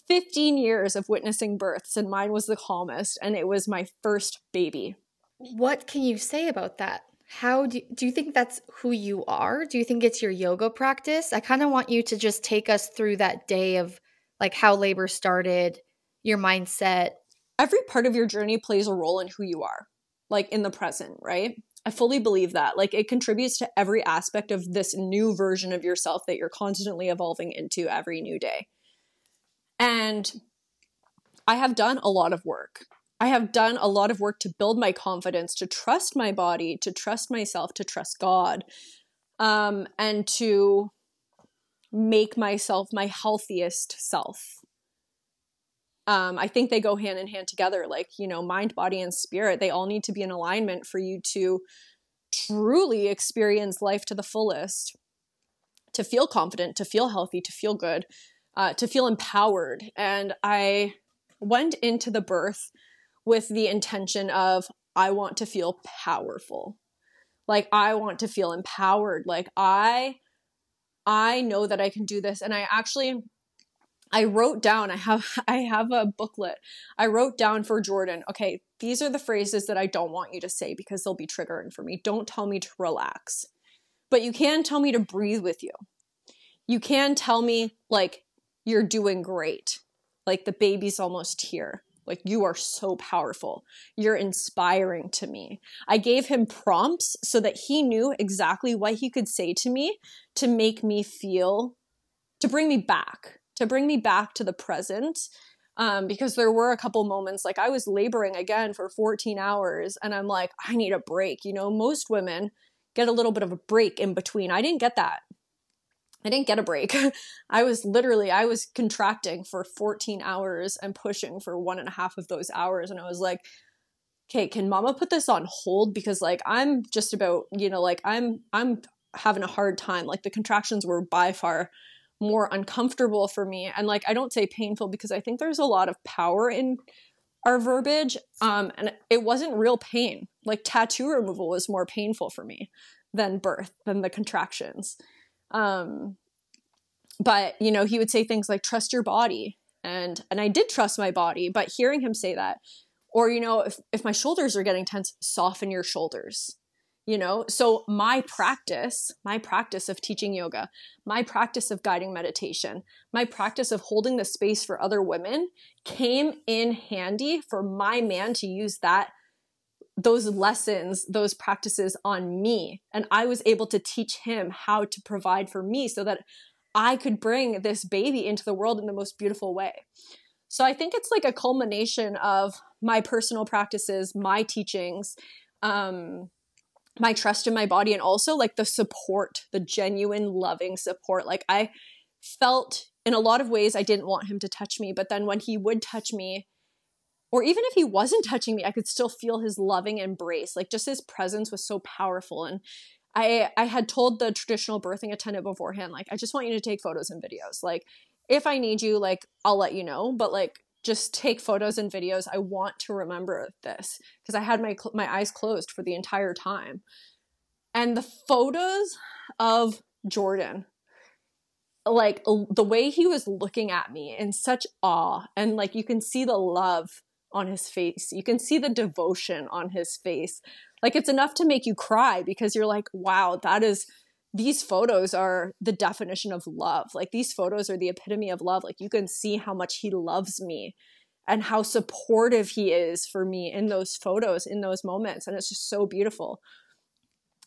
15 years of witnessing births, and mine was the calmest, and it was my first baby. What can you say about that? How do, do you think that's who you are? Do you think it's your yoga practice? I kind of want you to just take us through that day of like how labor started, your mindset. Every part of your journey plays a role in who you are like in the present, right? I fully believe that. Like it contributes to every aspect of this new version of yourself that you're constantly evolving into every new day. And I have done a lot of work. I have done a lot of work to build my confidence, to trust my body, to trust myself, to trust God, um, and to make myself my healthiest self um, I think they go hand in hand together. Like, you know, mind, body, and spirit, they all need to be in alignment for you to truly experience life to the fullest, to feel confident, to feel healthy, to feel good, uh, to feel empowered. And I went into the birth with the intention of, I want to feel powerful. Like I want to feel empowered. Like I I know that I can do this and I actually I wrote down I have I have a booklet. I wrote down for Jordan, okay, these are the phrases that I don't want you to say because they'll be triggering for me. Don't tell me to relax. But you can tell me to breathe with you. You can tell me like you're doing great. Like the baby's almost here. Like, you are so powerful. You're inspiring to me. I gave him prompts so that he knew exactly what he could say to me to make me feel, to bring me back, to bring me back to the present. Um, because there were a couple moments like I was laboring again for 14 hours and I'm like, I need a break. You know, most women get a little bit of a break in between. I didn't get that. I didn't get a break. I was literally, I was contracting for 14 hours and pushing for one and a half of those hours. And I was like, okay, can mama put this on hold? Because like, I'm just about, you know, like I'm, I'm having a hard time. Like the contractions were by far more uncomfortable for me. And like, I don't say painful because I think there's a lot of power in our verbiage. Um, and it wasn't real pain. Like tattoo removal was more painful for me than birth, than the contractions. Um, but you know, he would say things like "trust your body," and and I did trust my body. But hearing him say that, or you know, if if my shoulders are getting tense, soften your shoulders. You know, so my practice, my practice of teaching yoga, my practice of guiding meditation, my practice of holding the space for other women came in handy for my man to use that those lessons, those practices on me. And I was able to teach him how to provide for me so that I could bring this baby into the world in the most beautiful way. So I think it's like a culmination of my personal practices, my teachings, um, my trust in my body, and also like the support, the genuine, loving support. Like I felt in a lot of ways I didn't want him to touch me, but then when he would touch me, or even if he wasn't touching me, I could still feel his loving embrace. Like just his presence was so powerful. And I I had told the traditional birthing attendant beforehand, like, I just want you to take photos and videos. Like, if I need you, like, I'll let you know. But like, just take photos and videos. I want to remember this because I had my my eyes closed for the entire time. And the photos of Jordan like the way he was looking at me in such awe and like you can see the love on his face. You can see the devotion on his face. Like it's enough to make you cry because you're like, wow, that is these photos are the definition of love. Like these photos are the epitome of love. Like you can see how much he loves me and how supportive he is for me in those photos, in those moments. And it's just so beautiful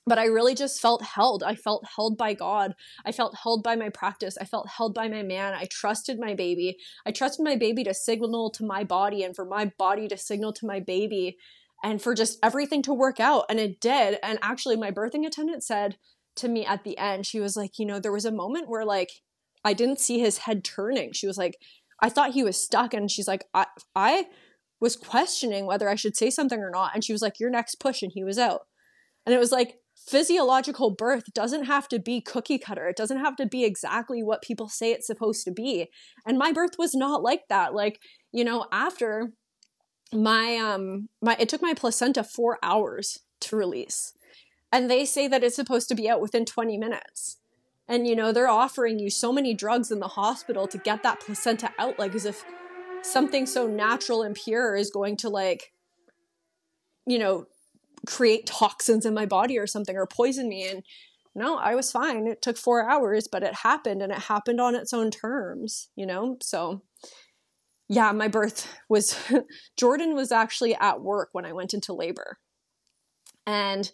but I really just felt held. I felt held by God. I felt held by my practice. I felt held by my man. I trusted my baby. I trusted my baby to signal to my body and for my body to signal to my baby and for just everything to work out. And it did. And actually, my birthing attendant said to me at the end, she was like, you know, there was a moment where like I didn't see his head turning. She was like, I thought he was stuck. And she's like, I, I was questioning whether I should say something or not. And she was like, your next push. And he was out. And it was like, physiological birth doesn't have to be cookie cutter. It doesn't have to be exactly what people say it's supposed to be. And my birth was not like that. Like, you know, after my um my it took my placenta 4 hours to release. And they say that it's supposed to be out within 20 minutes. And you know, they're offering you so many drugs in the hospital to get that placenta out like as if something so natural and pure is going to like you know create toxins in my body or something or poison me. And no i was fine. It took four hours but it happened and it happened on its own terms you know? So yeah my birth was jordan was actually at work when i went into labor. And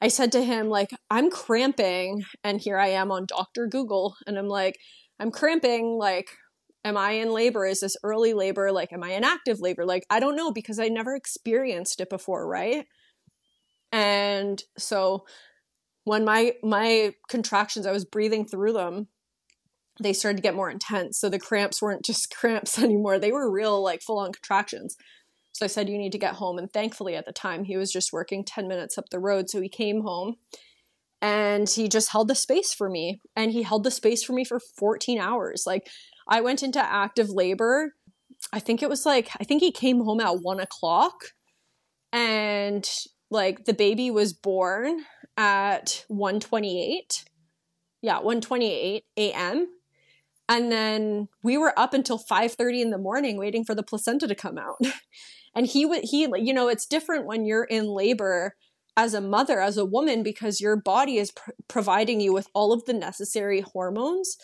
i said to him like i'm cramping and here i am on dr google and i'm like i'm cramping like am i in labor is this early labor like am i in active labor like i don't know because i never experienced it before right and so when my my contractions, I was breathing through them, they started to get more intense. So the cramps weren't just cramps anymore. They were real like full on contractions. So I said, You need to get home. And thankfully, at the time, he was just working 10 minutes up the road. So he came home and he just held the space for me. And he held the space for me for 14 hours. Like, I went into active labor. I think it was like, I think he came home at one o'clock. And like the baby was born at 128. Yeah, 128 a.m. And then we were up until 5:30 in the morning waiting for the placenta to come out. and he would he you know, it's different when you're in labor as a mother, as a woman because your body is pr- providing you with all of the necessary hormones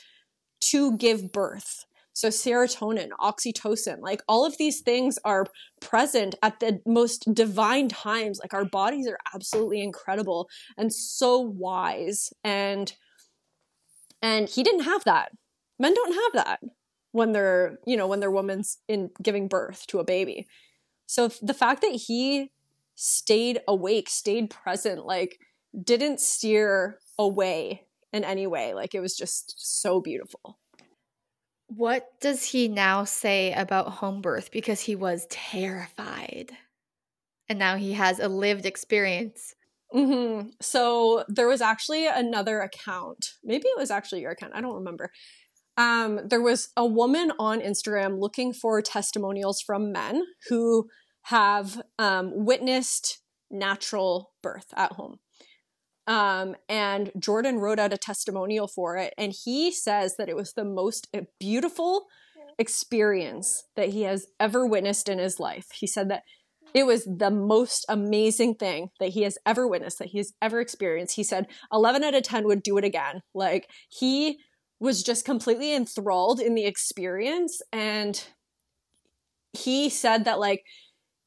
to give birth. So, serotonin, oxytocin, like all of these things are present at the most divine times. Like, our bodies are absolutely incredible and so wise. And and he didn't have that. Men don't have that when they're, you know, when their woman's in giving birth to a baby. So the fact that he stayed awake, stayed present, like didn't steer away in any way, like it was just so beautiful. What does he now say about home birth? Because he was terrified. And now he has a lived experience. Mm-hmm. So there was actually another account. Maybe it was actually your account. I don't remember. Um, there was a woman on Instagram looking for testimonials from men who have um, witnessed natural birth at home. Um, and Jordan wrote out a testimonial for it, and he says that it was the most beautiful experience that he has ever witnessed in his life. He said that it was the most amazing thing that he has ever witnessed, that he has ever experienced. He said 11 out of 10 would do it again. Like he was just completely enthralled in the experience. And he said that, like,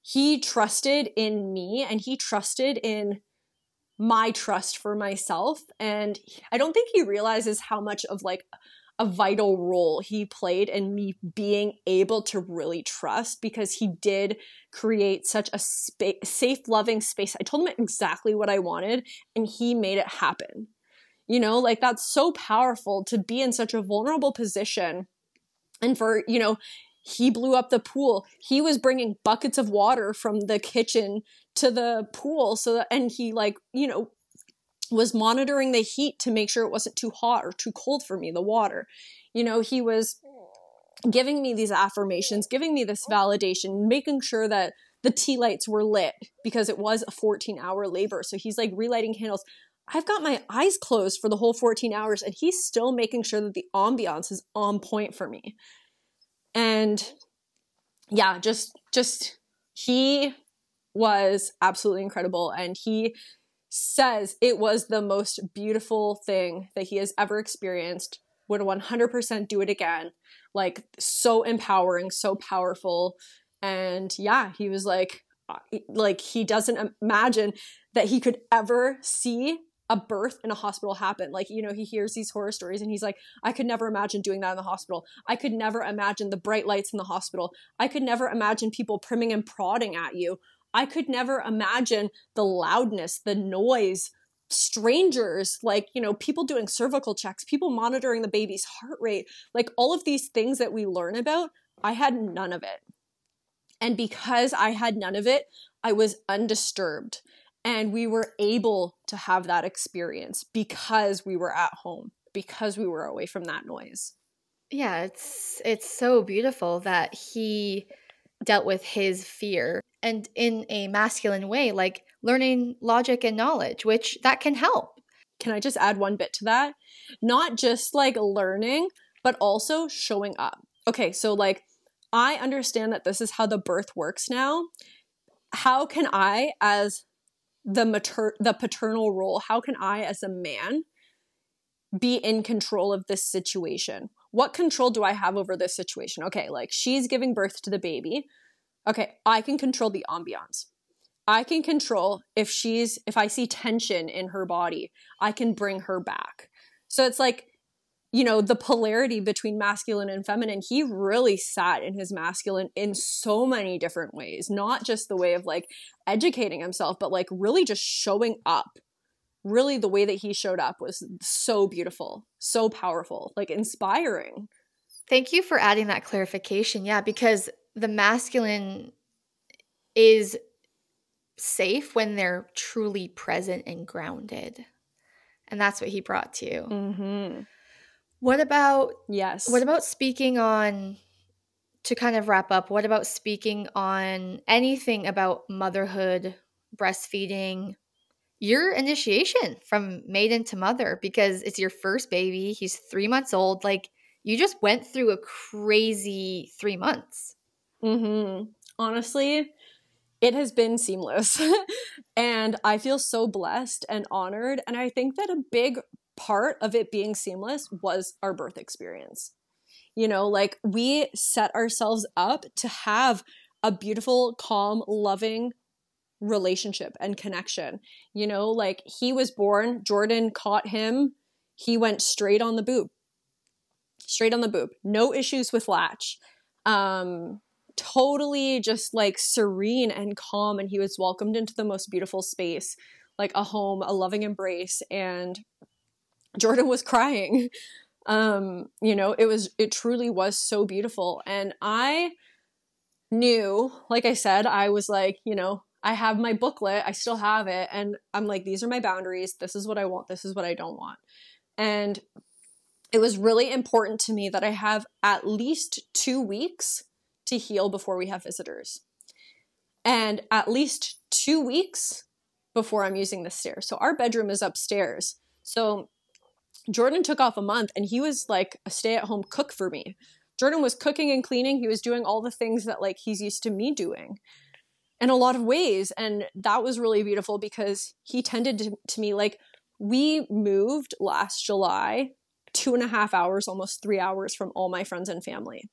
he trusted in me and he trusted in my trust for myself and i don't think he realizes how much of like a vital role he played in me being able to really trust because he did create such a spa- safe loving space i told him exactly what i wanted and he made it happen you know like that's so powerful to be in such a vulnerable position. And for you know he blew up the pool. He was bringing buckets of water from the kitchen to the pool so that, and he like you know was monitoring the heat to make sure it wasn't too hot or too cold for me the water. You know he was giving me these affirmations giving me this validation making sure that the tea lights were lit because it was a 14 hour labor. So he's like relighting candles I've got my eyes closed for the whole 14 hours and he's still making sure that the ambiance is on point for me. And yeah, just just he was absolutely incredible. And he says it was the most beautiful thing that he has ever experienced. Would 100% do it again. Like, so empowering, so powerful. And yeah, he was like, uh, like, he doesn't imagine that he could ever see a birth in a hospital happen. Like, you know, he hears these horror stories and he's like, I could never imagine doing that in the hospital. I could never imagine the bright lights in the hospital. I could never imagine people priming and prodding at you. I could never imagine the loudness, the noise, strangers, like, you know, people doing cervical checks, people monitoring the baby's heart rate, like all of these things that we learn about. I had none of it. And because I had none of it, I was undisturbed. And we were able to have that experience because we were at home, because we were away from that noise. Yeah, it's it's so beautiful that he dealt with his fear and in a masculine way, like learning logic and knowledge, which that can help. Can I just add one bit to that? Not just like learning, but also showing up. Okay, so like I understand that this is how the birth works now. How can I as the mater the paternal role, how can I as a man be in control of this situation? What control do I have over this situation? Okay, like she's giving birth to the baby okay, I can control the ambiance. I can control if she's, if I see tension in her body, I can bring her back. So it's like, you know, the polarity between masculine and feminine, he really sat in his masculine in so many different ways, not just the way of like educating himself, but like really just showing up. Really, the way that he showed up was so beautiful, so powerful, like inspiring. Thank you for adding that clarification. Yeah, because the masculine is safe when they're truly present and grounded. And that's what he brought to you. Mm-hmm. What about yes? What about speaking on to kind of wrap up? What about speaking on anything about motherhood, breastfeeding, your initiation from maiden to mother because it's your first baby. He's three months old. Like you just went through a crazy three months. Mm-hmm. Honestly, it has been seamless. and I feel so blessed and honored. And I think that a big part of it being seamless was our birth experience. You know, like we set ourselves up to have a beautiful, calm, loving relationship and connection. You know, like he was born, Jordan caught him, he went straight on the boob. Straight on the boob. No issues with latch. Um totally just like serene and calm and he was welcomed into the most beautiful space, like a home, a loving embrace and Jordan was crying. Um, you know, it was it truly was so beautiful and I knew, like I said, I was like, you know, I have my booklet, I still have it, and I'm like, these are my boundaries. This is what I want, this is what I don't want. And it was really important to me that I have at least two weeks to heal before we have visitors. And at least two weeks before I'm using the stairs. So our bedroom is upstairs. So Jordan took off a month and he was like a stay at home cook for me. Jordan was cooking and cleaning. He was doing all the things that like he's used to me doing in a lot of ways. And that was really beautiful because he tended to, to me like we moved last July, two and a half hours, almost three hours from all my friends and family.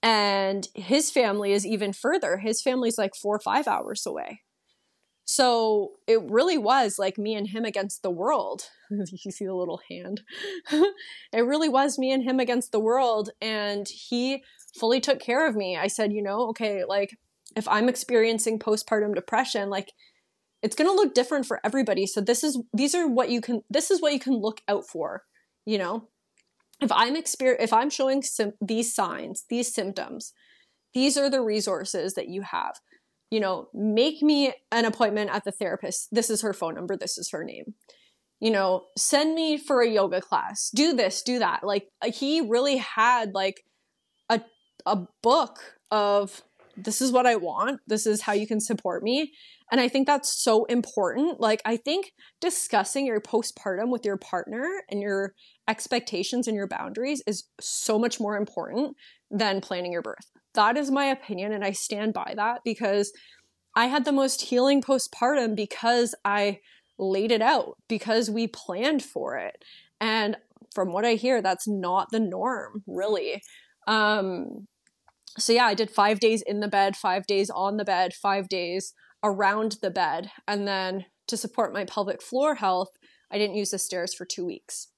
And his family is even further. His family's like four or five hours away. So it really was like me and him against the world. you see the little hand. it really was me and him against the world. And he fully took care of me. I said, you know, okay, like if I'm experiencing postpartum depression, like it's going to look different for everybody. So this is, these are what you can, this is what you can look out for, you know? If I'm exper- if I'm showing sim- these signs, these symptoms, these are the resources that you have you know, make me an appointment at the therapist. This is her phone number. This is her name. You know, send me for a yoga class. Do this, do that. Like he really had like a a book of this is what I want. This is how you can support me. And I think that's so important. Like, I think discussing your postpartum with your partner and your expectations and your boundaries is so much more important than planning your birth. That is my opinion, and I stand by that because I had the most healing postpartum because I laid it out, because we planned for it. And from what I hear, that's not the norm, really. Um, so yeah, I did five days in the bed, five days on the bed, five days around the bed. And then to support my pelvic floor health, I didn't use the stairs for two weeks.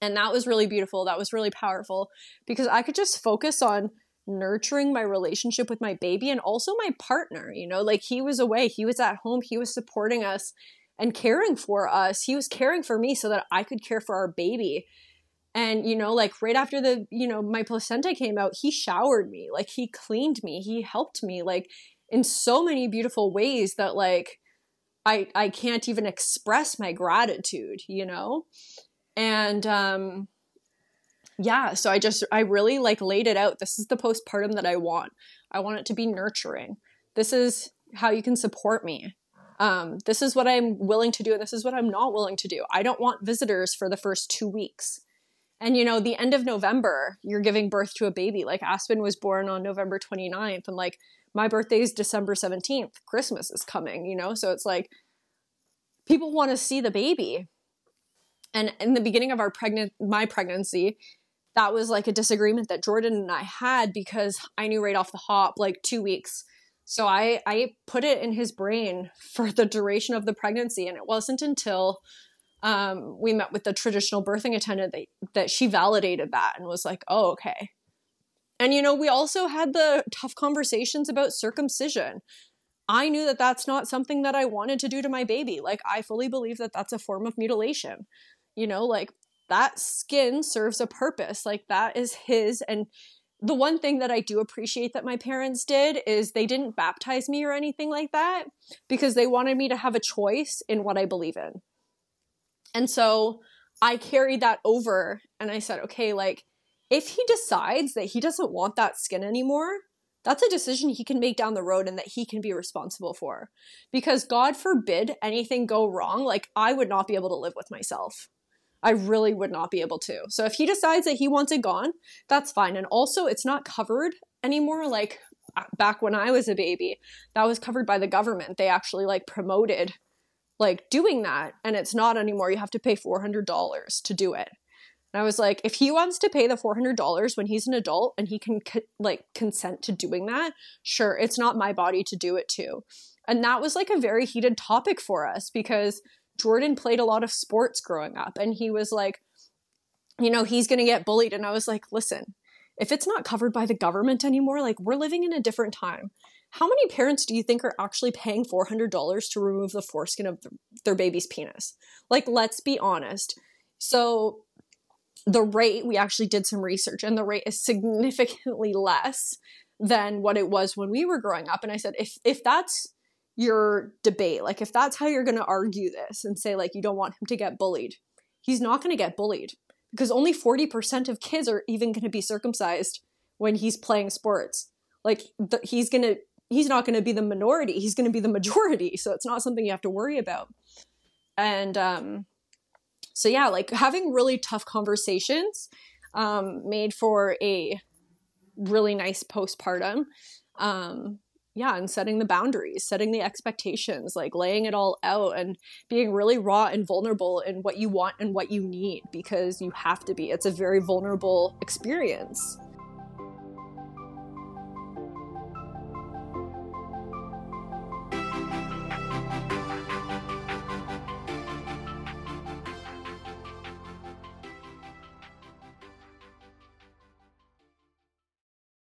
And that was really beautiful. That was really powerful because I could just focus on nurturing my relationship with my baby and also my partner. You know, like he was away, he was at home, he was supporting us and caring for us. He was caring for me so that I could care for our baby. And, you know, like right after the, you know, my placenta came out, he showered me, like he cleaned me, he helped me, like in so many beautiful ways that, like, I, I can't even express my gratitude, you know? And, um, yeah, so I just, I really like laid it out. This is the postpartum that I want. I want it to be nurturing. This is how you can support me. Um, this is what I'm willing to do, and this is what I'm not willing to do. I don't want visitors for the first two weeks. And you know, the end of November, you're giving birth to a baby. Like Aspen was born on November 29th, and like my birthday is December 17th. Christmas is coming, you know? So it's like people want to see the baby. And in the beginning of our pregnant my pregnancy, that was like a disagreement that Jordan and I had because I knew right off the hop, like two weeks. So I I put it in his brain for the duration of the pregnancy, and it wasn't until um, we met with the traditional birthing attendant that, that she validated that and was like, oh, okay. And, you know, we also had the tough conversations about circumcision. I knew that that's not something that I wanted to do to my baby. Like, I fully believe that that's a form of mutilation. You know, like that skin serves a purpose. Like, that is his. And the one thing that I do appreciate that my parents did is they didn't baptize me or anything like that because they wanted me to have a choice in what I believe in. And so I carried that over and I said, okay, like if he decides that he doesn't want that skin anymore, that's a decision he can make down the road and that he can be responsible for. Because God forbid anything go wrong, like I would not be able to live with myself. I really would not be able to. So if he decides that he wants it gone, that's fine. And also, it's not covered anymore. Like uh, back when I was a baby, that was covered by the government. They actually like promoted like doing that, and it's not anymore. You have to pay $400 to do it. And I was like, if he wants to pay the $400 when he's an adult and he can co- like consent to doing that, sure, it's not my body to do it too. And that was like a very heated topic for us because Jordan played a lot of sports growing up and he was like, you know, he's going to get bullied. And I was like, listen, if it's not covered by the government anymore, like we're living in a different time. How many parents do you think are actually paying $400 to remove the foreskin of their baby's penis? Like, let's be honest. So, the rate, we actually did some research, and the rate is significantly less than what it was when we were growing up. And I said, if, if that's your debate, like if that's how you're going to argue this and say, like, you don't want him to get bullied, he's not going to get bullied because only 40% of kids are even going to be circumcised when he's playing sports. Like, he's going to he's not going to be the minority he's going to be the majority so it's not something you have to worry about and um so yeah like having really tough conversations um made for a really nice postpartum um yeah and setting the boundaries setting the expectations like laying it all out and being really raw and vulnerable in what you want and what you need because you have to be. It's a very vulnerable experience